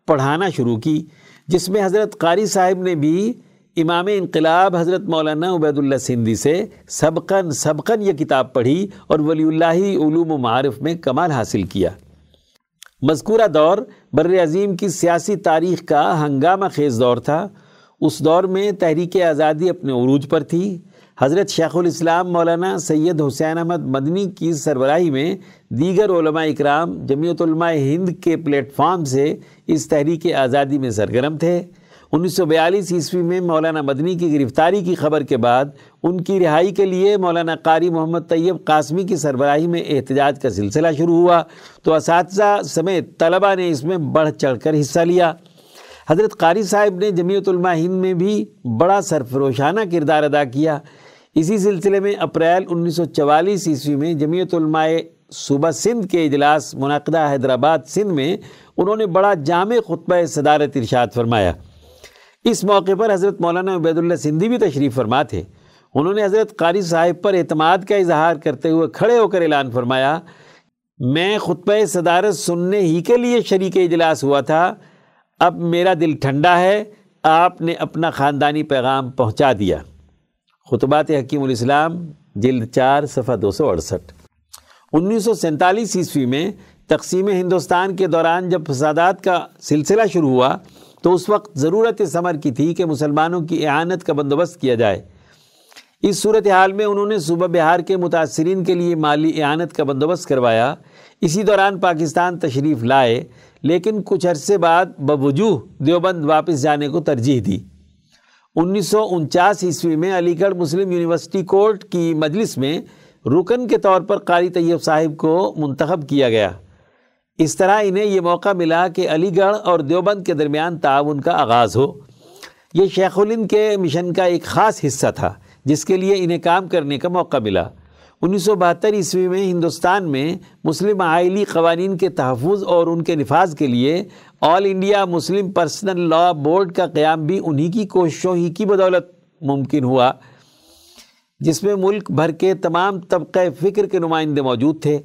پڑھانا شروع کی، جس میں حضرت قاری صاحب نے بھی امام انقلاب حضرت مولانا عبید اللہ سندھی سے سبقن سبقن یہ کتاب پڑھی اور ولی اللہ علوم و معارف میں کمال حاصل کیا۔ مذکورہ دور بر عظیم کی سیاسی تاریخ کا ہنگامہ خیز دور تھا۔ اس دور میں تحریک آزادی اپنے عروج پر تھی۔ حضرت شیخ الاسلام مولانا سید حسین احمد مدنی کی سربراہی میں دیگر علماء اکرام، جمعیت علماء ہند کے پلیٹ فارم سے اس تحریک آزادی میں سرگرم تھے۔ انیس سو بیالیس عیسوی میں مولانا مدنی کی گرفتاری کی خبر کے بعد ان کی رہائی کے لیے مولانا قاری محمد طیب قاسمی کی سربراہی میں احتجاج کا سلسلہ شروع ہوا تو اساتذہ سمیت طلبہ نے اس میں بڑھ چڑھ کر حصہ لیا۔ حضرت قاری صاحب نے جمعیت علماء ہند میں بھی بڑا سرفروشانہ کردار ادا کیا۔ اسی سلسلے میں اپریل انیس سو چوالیس عیسوی میں جمعیت علماء صوبہ سندھ کے اجلاس منعقدہ حیدرآباد سندھ میں انہوں نے بڑا جامع خطبہ صدارت ارشاد فرمایا۔ اس موقع پر حضرت مولانا عبید اللہ سندھی بھی تشریف فرما تھے۔ انہوں نے حضرت قاری صاحب پر اعتماد کا اظہار کرتے ہوئے کھڑے ہو کر اعلان فرمایا، میں خطبہ صدارت سننے ہی کے لیے شریک اجلاس ہوا تھا، اب میرا دل ٹھنڈا ہے، آپ نے اپنا خاندانی پیغام پہنچا دیا۔ خطبات حکیم الاسلام، جلد چار، صفحہ دو سو اڑسٹھ۔ انیس سو سینتالیس عیسوی میں تقسیم ہندوستان کے دوران جب فسادات کا سلسلہ شروع ہوا تو اس وقت ضرورت ثمر کی تھی کہ مسلمانوں کی اعانت کا بندوبست کیا جائے۔ اس صورتحال میں انہوں نے صوبہ بہار کے متاثرین کے لیے مالی اعانت کا بندوبست کروایا۔ اسی دوران پاکستان تشریف لائے، لیکن کچھ عرصے بعد بوجوہ دیوبند واپس جانے کو ترجیح دی۔ انیس سو انچاس عیسوی میں علی گڑھ مسلم یونیورسٹی کورٹ کی مجلس میں رکن کے طور پر قاری طیب صاحب کو منتخب کیا گیا۔ اس طرح انہیں یہ موقع ملا کہ علی گڑھ اور دیوبند کے درمیان تعاون کا آغاز ہو۔ یہ شیخ الند کے مشن کا ایک خاص حصہ تھا، جس کے لیے انہیں کام کرنے کا موقع ملا۔ انیس سو بہتر عیسوی میں ہندوستان میں مسلم آئلی قوانین کے تحفظ اور ان کے نفاذ کے لیے All India Muslim Personal Law Board کا قیام بھی انہی کی کوششوں ہی کی بدولت ممکن ہوا، جس میں ملک بھر کے تمام طبقہ فکر کے نمائندے موجود تھے۔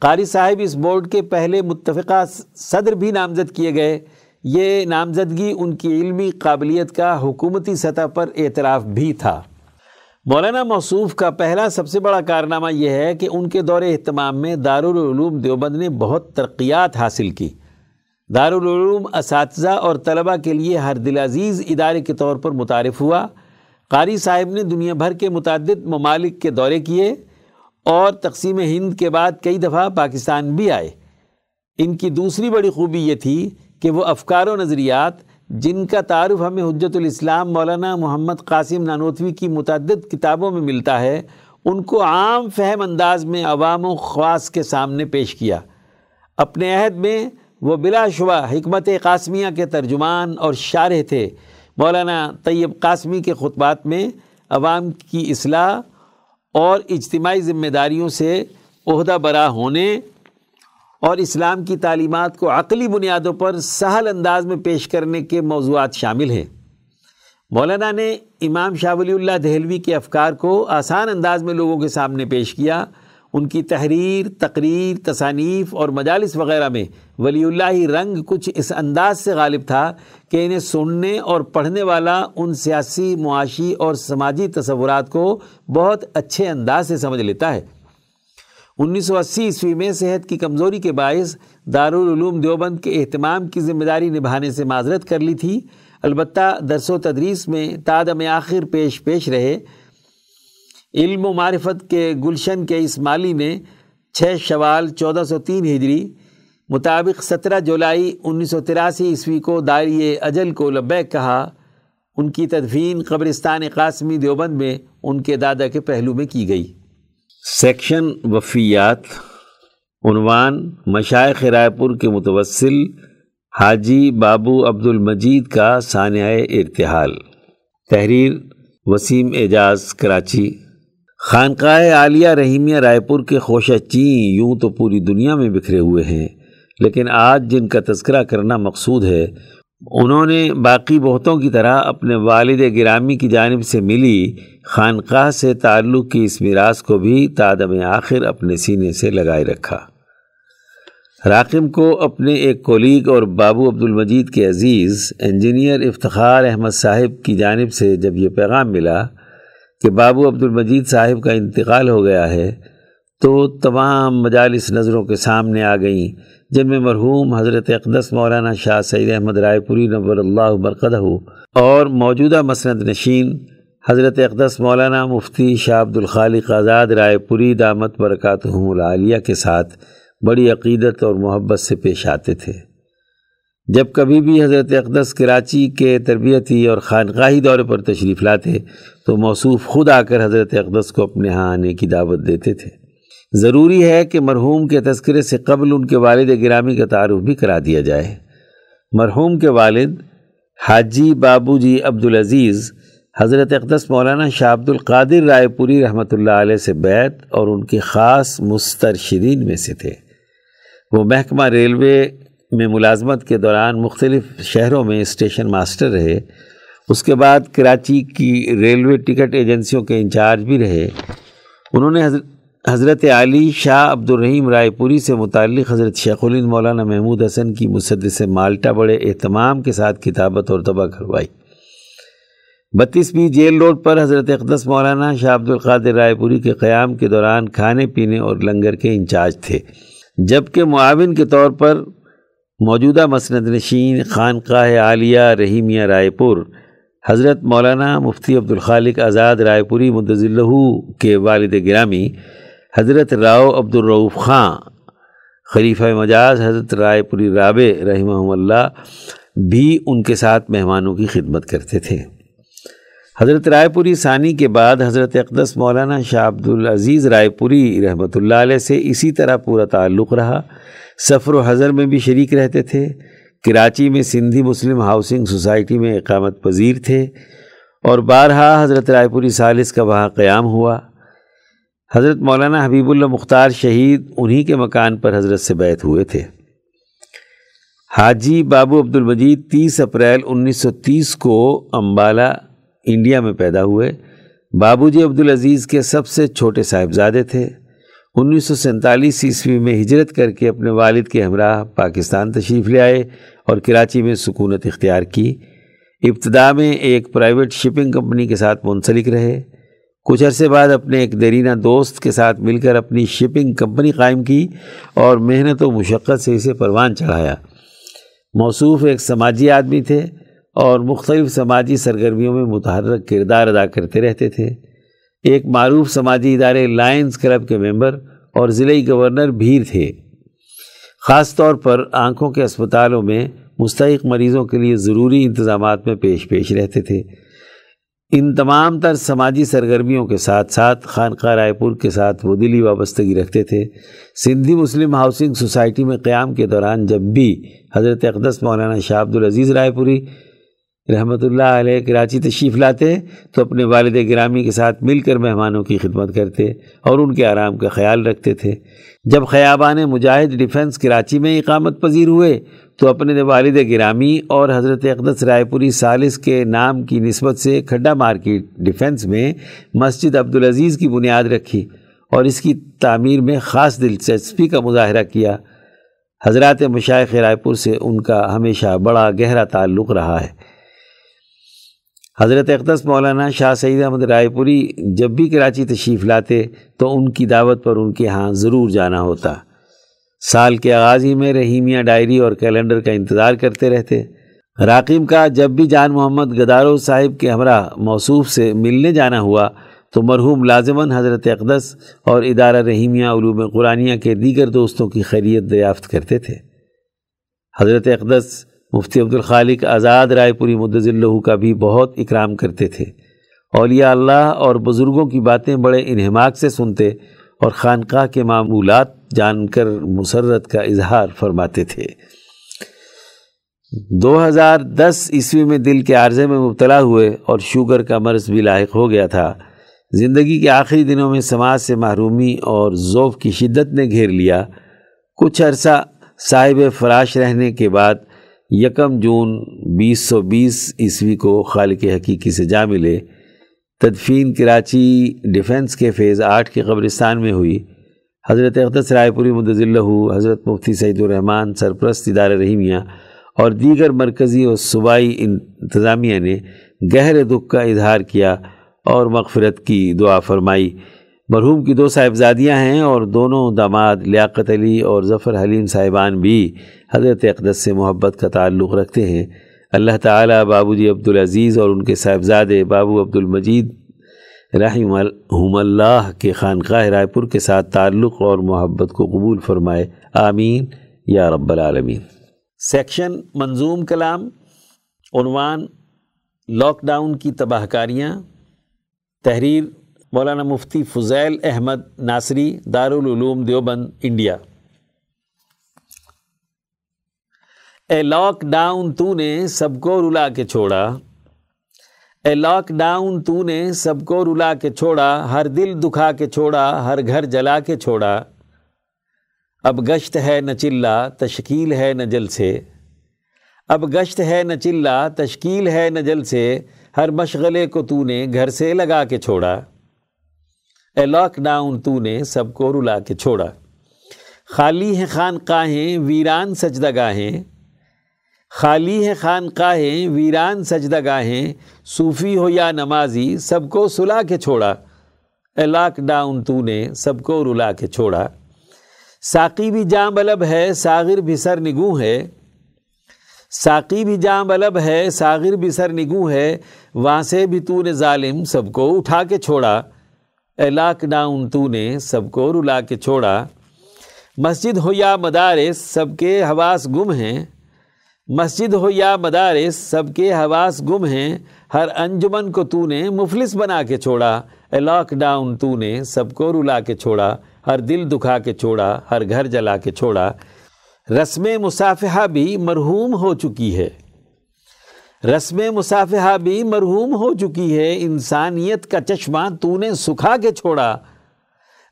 قاری صاحب اس بورڈ کے پہلے متفقہ صدر بھی نامزد کیے گئے۔ یہ نامزدگی ان کی علمی قابلیت کا حکومتی سطح پر اعتراف بھی تھا۔ مولانا موصوف کا پہلا سب سے بڑا کارنامہ یہ ہے کہ ان کے دور اہتمام میں دارالعلوم دیوبند نے بہت ترقیات حاصل کی۔ دارالعلوم اساتذہ اور طلبہ کے لیے ہر دل عزیز ادارے کے طور پر متعارف ہوا۔ قاری صاحب نے دنیا بھر کے متعدد ممالک کے دورے کیے۔ اور تقسیم ہند کے بعد کئی دفعہ پاکستان بھی آئے۔ ان کی دوسری بڑی خوبی یہ تھی کہ وہ افکار و نظریات جن کا تعارف ہمیں حجت الاسلام مولانا محمد قاسم نانوتوی کی متعدد کتابوں میں ملتا ہے، ان کو عام فہم انداز میں عوام و خواص کے سامنے پیش کیا۔ اپنے عہد میں وہ بلا شبہ حکمت قاسمیہ کے ترجمان اور شارح تھے۔ مولانا طیب قاسمی کے خطبات میں عوام کی اصلاح اور اجتماعی ذمہ داریوں سے عہدہ برا ہونے اور اسلام کی تعلیمات کو عقلی بنیادوں پر سہل انداز میں پیش کرنے کے موضوعات شامل ہیں۔ مولانا نے امام شاہ ولی اللہ دہلوی کے افکار کو آسان انداز میں لوگوں کے سامنے پیش کیا۔ ان کی تحریر، تقریر، تصانیف اور مجالس وغیرہ میں ولی اللہ رنگ کچھ اس انداز سے غالب تھا کہ انہیں سننے اور پڑھنے والا ان سیاسی، معاشی اور سماجی تصورات کو بہت اچھے انداز سے سمجھ لیتا ہے۔ انیس سو اسی عیسوی میں صحت کی کمزوری کے باعث دارالعلوم دیوبند کے اہتمام کی ذمہ داری نبھانے سے معذرت کر لی تھی۔ البتہ درس و تدریس میں تادم آخر پیش پیش رہے۔ علم و معرفت کے گلشن کے اس مالی نے چھ شوال چودہ سو تین ہجری مطابق سترہ جولائی انیس سو تراسی عیسوی کو داری اجل کو لبیک کہا، ان کی تدفین قبرستان قاسمی دیوبند میں ان کے دادا کے پہلو میں کی گئی۔ سیکشن وفیات، عنوان مشائق رائے پور کے متوسل حاجی بابو عبد المجید کا ثانیہ ارتحال۔ تحریر، وسیم اعجاز، کراچی۔ خانقاہ عالیہ رحیمیہ رائے پور کے خوشہ چین یوں تو پوری دنیا میں بکھرے ہوئے ہیں، لیکن آج جن کا تذکرہ کرنا مقصود ہے، انہوں نے باقی بہتوں کی طرح اپنے والد گرامی کی جانب سے ملی خانقاہ سے تعلق کی اس میراث کو بھی تادم آخر اپنے سینے سے لگائے رکھا۔ راقم کو اپنے ایک کولیگ اور بابو عبد المجید کے عزیز انجینئر افتخار احمد صاحب کی جانب سے جب یہ پیغام ملا کہ بابو عبد المجید صاحب کا انتقال ہو گیا ہے، تو تمام مجالس نظروں کے سامنے آ گئیں، جن میں مرحوم حضرت اقدس مولانا شاہ سید احمد رائے پوری نور اللہ برقدہ اور موجودہ مسند نشین حضرت اقدس مولانا مفتی شاہ عبد الخالق آزاد رائے پوری دامت برکاتہم العالیہ کے ساتھ بڑی عقیدت اور محبت سے پیش آتے تھے۔ جب کبھی بھی حضرت اقدس کراچی کے تربیتی اور خانقاہی دورے پر تشریف لاتے تو موصوف خود آ کر حضرت اقدس کو اپنے ہاں آنے کی دعوت دیتے تھے۔ ضروری ہے کہ مرحوم کے تذکرے سے قبل ان کے والد گرامی کا تعارف بھی کرا دیا جائے۔ مرحوم کے والد حاجی بابو جی عبدالعزیز حضرت اقدس مولانا شاہ عبد القادر رائے پوری رحمۃ اللہ علیہ سے بیت اور ان کے خاص مسترشدین میں سے تھے۔ وہ محکمہ ریلوے میں ملازمت کے دوران مختلف شہروں میں اسٹیشن ماسٹر رہے۔ اس کے بعد کراچی کی ریلوے ٹکٹ ایجنسیوں کے انچارج بھی رہے۔ انہوں نے حضرت علی شاہ عبد الرحیم رائے پوری سے متعلق حضرت شیخ الند مولانا محمود حسن کی مسدس مالٹا بڑے اہتمام کے ساتھ کتابت اور تباہ کروائی۔ بتیسویں جیل روڈ پر حضرت اقدس مولانا شاہ عبد القادر رائے پوری کے قیام کے دوران کھانے پینے اور لنگر کے انچارج تھے۔ جبکہ معاون کے طور پر موجودہ مسند نشین، خانقاہ عالیہ رحیمیہ رائے پور، حضرت مولانا مفتی عبد الخالق آزاد رائے پوری مدضلہ کے والد گرامی، حضرت راؤ عبد الرعوف خاں خلیفہ مجاز حضرت رائے پوری رابع رحمہ اللہ بھی ان کے ساتھ مہمانوں کی خدمت کرتے تھے۔ حضرت رائے پوری ثانی کے بعد حضرت اقدس مولانا شاہ عبد العزیز رائے پوری رحمۃ اللہ علیہ سے اسی طرح پورا تعلق رہا۔ سفر و حضر میں بھی شریک رہتے تھے۔ کراچی میں سندھی مسلم ہاؤسنگ سوسائٹی میں اقامت پذیر تھے۔ اور بارہا حضرت رائے پوری سالس کا وہاں قیام ہوا۔ حضرت مولانا حبیب اللہ مختار شہید انہی کے مکان پر حضرت سے بیت ہوئے تھے۔ حاجی بابو عبد المجید تیس اپریل انیس سو تیس کو امبالہ انڈیا میں پیدا ہوئے بابو جی عبدالعزیز کے سب سے چھوٹے صاحبزادے تھے۔ انیس سو سینتالیس عیسوی میں ہجرت کر کے اپنے والد کے ہمراہ پاکستان تشریف لے آئے اور کراچی میں سکونت اختیار کی۔ ابتدا میں ایک پرائیویٹ شپنگ کمپنی کے ساتھ منسلک رہے۔ کچھ عرصے بعد اپنے ایک دیرینہ دوست کے ساتھ مل کر اپنی شپنگ کمپنی قائم کی اور محنت و مشقت سے اسے پروان چڑھایا۔ موصوف ایک سماجی آدمی تھے۔ اور مختلف سماجی سرگرمیوں میں متحرک کردار ادا کرتے رہتے تھے۔ ایک معروف سماجی ادارے لائنز کلب کے ممبر اور ضلعی گورنر بھیر تھے۔ خاص طور پر آنکھوں کے اسپتالوں میں مستحق مریضوں کے لیے ضروری انتظامات میں پیش پیش رہتے تھے۔ ان تمام تر سماجی سرگرمیوں کے ساتھ ساتھ خانقاہ رائے پور کے ساتھ وہ دلی وابستگی رکھتے تھے۔ سندھی مسلم ہاؤسنگ سوسائٹی میں قیام کے دوران جب بھی حضرت اقدس مولانا شاہ عبد العزیز رائے پوری رحمۃ اللہ علیہ، کراچی تشریف لاتے، تو اپنے والد گرامی کے ساتھ مل کر مہمانوں کی خدمت کرتے اور ان کے آرام کا خیال رکھتے تھے۔ جب خیابان مجاہد ڈیفنس کراچی میں اقامت پذیر ہوئے، تو اپنے والد گرامی اور حضرت اقدس رائے پوری سالس کے نام کی نسبت سے کھڈا مارکیٹ ڈیفنس میں مسجد عبدالعزیز کی بنیاد رکھی اور اس کی تعمیر میں خاص دلچسپی کا مظاہرہ کیا۔ حضرات مشائق رائے پور سے ان کا ہمیشہ بڑا گہرا تعلق رہا ہے۔ حضرت اقدس مولانا شاہ سعید احمد رائے پوری جب بھی کراچی تشریف لاتے تو ان کی دعوت پر ان کے ہاں ضرور جانا ہوتا۔ سال کے آغاز ہی میں رحیمیہ ڈائری اور کیلنڈر کا انتظار کرتے رہتے۔ راقیم کا جب بھی جان محمد گدارو صاحب کے ہمراہ موصوف سے ملنے جانا ہوا تو مرحوم لازماً حضرت اقدس اور ادارہ رحیمیہ علوم قرآنیہ کے دیگر دوستوں کی خیریت دریافت کرتے تھے۔ حضرت اقدس مفتی عبدالخالق آزاد رائے پوری مدض اللہ کا بھی بہت اکرام کرتے تھے۔ اولیاء اللہ اور بزرگوں کی باتیں بڑے انہماک سے سنتے اور خانقاہ کے معمولات جان کر مسرت کا اظہار فرماتے تھے۔ دو ہزار دس عیسوی میں دل کے عارضے میں مبتلا ہوئے اور شوگر کا مرض بھی لاحق ہو گیا تھا۔ زندگی کے آخری دنوں میں سماج سے محرومی اور ذوف کی شدت نے گھیر لیا۔ کچھ عرصہ صاحب فراش رہنے کے بعد یکم جون بیس سو بیس عیسوی کو خالق حقیقی سے جا ملے۔ تدفین کراچی ڈیفنس کے فیز آٹھ کے قبرستان میں ہوئی۔ حضرت اقدس رائے پوری مدض اللہ حضرت مفتی سعید الرحمٰن سرپرست ادارہ رحیمیہ اور دیگر مرکزی اور صوبائی انتظامیہ نے گہرے دکھ کا اظہار کیا اور مغفرت کی دعا فرمائی۔ مرحوم کی دو صاحبزادیاں ہیں اور دونوں داماد لیاقت علی اور ظفر حلیم صاحبان بھی حضرت اقدس سے محبت کا تعلق رکھتے ہیں۔ اللہ تعالیٰ بابو جی عبدالعزیز اور ان کے صاحبزادے بابو عبد المجید رحم اللہ کے خانقاہ رائے پور کے ساتھ تعلق اور محبت کو قبول فرمائے۔ آمین۔ یا رب العالمین۔ سیکشن منظوم کلام، عنوان، لاک ڈاؤن کی تباہ کاریاں، تحریر مولانا مفتی فضیل احمد ناصری، دارالعلوم دیوبند، انڈیا۔ اے لاک ڈاؤن تو نے سب کو رلا کے چھوڑا۔ اے لاک ڈاؤن تو نے سب کو رلا کے چھوڑا۔ ہر دل دکھا کے چھوڑا، ہر گھر جلا کے چھوڑا۔ اب گشت ہے نہ چلا، تشکیل ہے نہ جل سے اب گشت ہے نہ چلا، تشکیل ہے نہ جل سے ہر مشغلے کو تو نے گھر سے لگا کے چھوڑا۔ اے لاک ڈاؤن تو نے سب کو رلا کے چھوڑا۔ خالی ہیں خانقاہیں، ویران سجدہ گاہیں خالی ہیں خانقاہیں، ویران سجدہ گاہیں صوفی ہو یا نمازی، سب کو سلا کے چھوڑا۔ اے لاک ڈاؤن تو نے سب کو رلا کے چھوڑا۔ ساقی بھی جام بلب ہے، ساغر بھی سر نگوں ہے۔ ساقی بھی جام بلب ہے، ساغر بھی سر نگوں ہے۔ وہاں سے بھی تو نے ظالم، سب کو اٹھا کے چھوڑا۔ لاک ڈاؤن تو نے سب کو رلا کے چھوڑا۔ مسجد ہو یا مدارس سب کے حواس گم ہیں۔ مسجد ہو یا مدارس سب کے حواس گم ہیں۔ ہر انجمن کو تو نے مفلس بنا کے چھوڑا۔ اے لاک ڈاؤن تو نے سب کو رلا کے چھوڑا۔ ہر دل دکھا کے چھوڑا، ہر گھر جلا کے چھوڑا۔ رسم مصافحہ بھی مرحوم ہو چکی ہے۔ رسم مصافحہ بھی مرحوم ہو چکی ہے۔ انسانیت کا چشمہ تو نے سکھا کے چھوڑا۔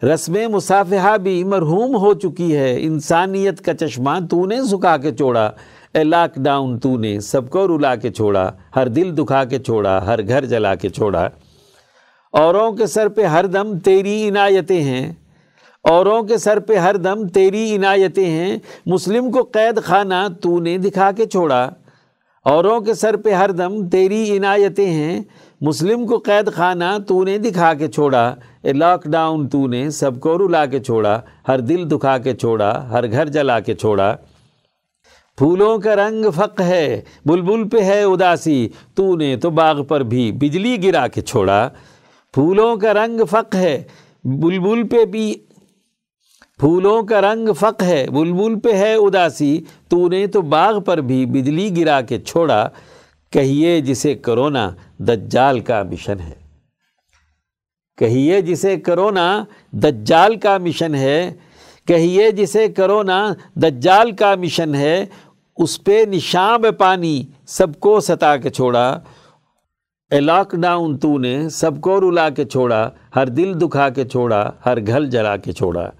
رسم مصافحہ بھی مرحوم ہو چکی ہے۔ انسانیت کا چشمہ تو نے سکھا کے چھوڑا۔ اے لاک ڈاؤن تو نے سب کو رلا کے چھوڑا۔ ہر دل دکھا کے چھوڑا، ہر گھر جلا کے چھوڑا۔ اوروں کے سر پہ ہر دم تیری عنایتیں ہیں۔ اوروں کے سر پہ ہر دم تیری عنایتیں ہیں۔ مسلم کو قید خانہ تو نے دکھا کے چھوڑا۔ اوروں کے سر پہ ہر دم تیری عنایتیں ہیں۔ مسلم کو قید خانہ تو نے دکھا کے چھوڑا، اے لاک ڈاؤن تو نے سب کو رلا کے چھوڑا، ہر دل دکھا کے چھوڑا، ہر گھر جلا کے چھوڑا۔ پھولوں کا رنگ فق ہے، بلبل پہ ہے اداسی، تو نے تو باغ پر بھی بجلی گرا کے چھوڑا۔ پھولوں کا رنگ فق ہے، بلبل پہ بھی پھولوں کا رنگ فق ہے، بلبل پہ ہے اداسی، تو نے تو باغ پر بھی بجلی گرا کے چھوڑا، کہیے جسے کرونا دجال کا مشن ہے۔ کہیے جسے کرونا دجال کا مشن ہے، کہیے جسے کرونا دجال کا مشن ہے، اس پہ نشام پانی سب کو ستا کے چھوڑا۔ اے لاک ڈاؤن تو نے سب کو رلا کے چھوڑا، ہر دل دکھا کے چھوڑا، ہر گھر جلا کے چھوڑا۔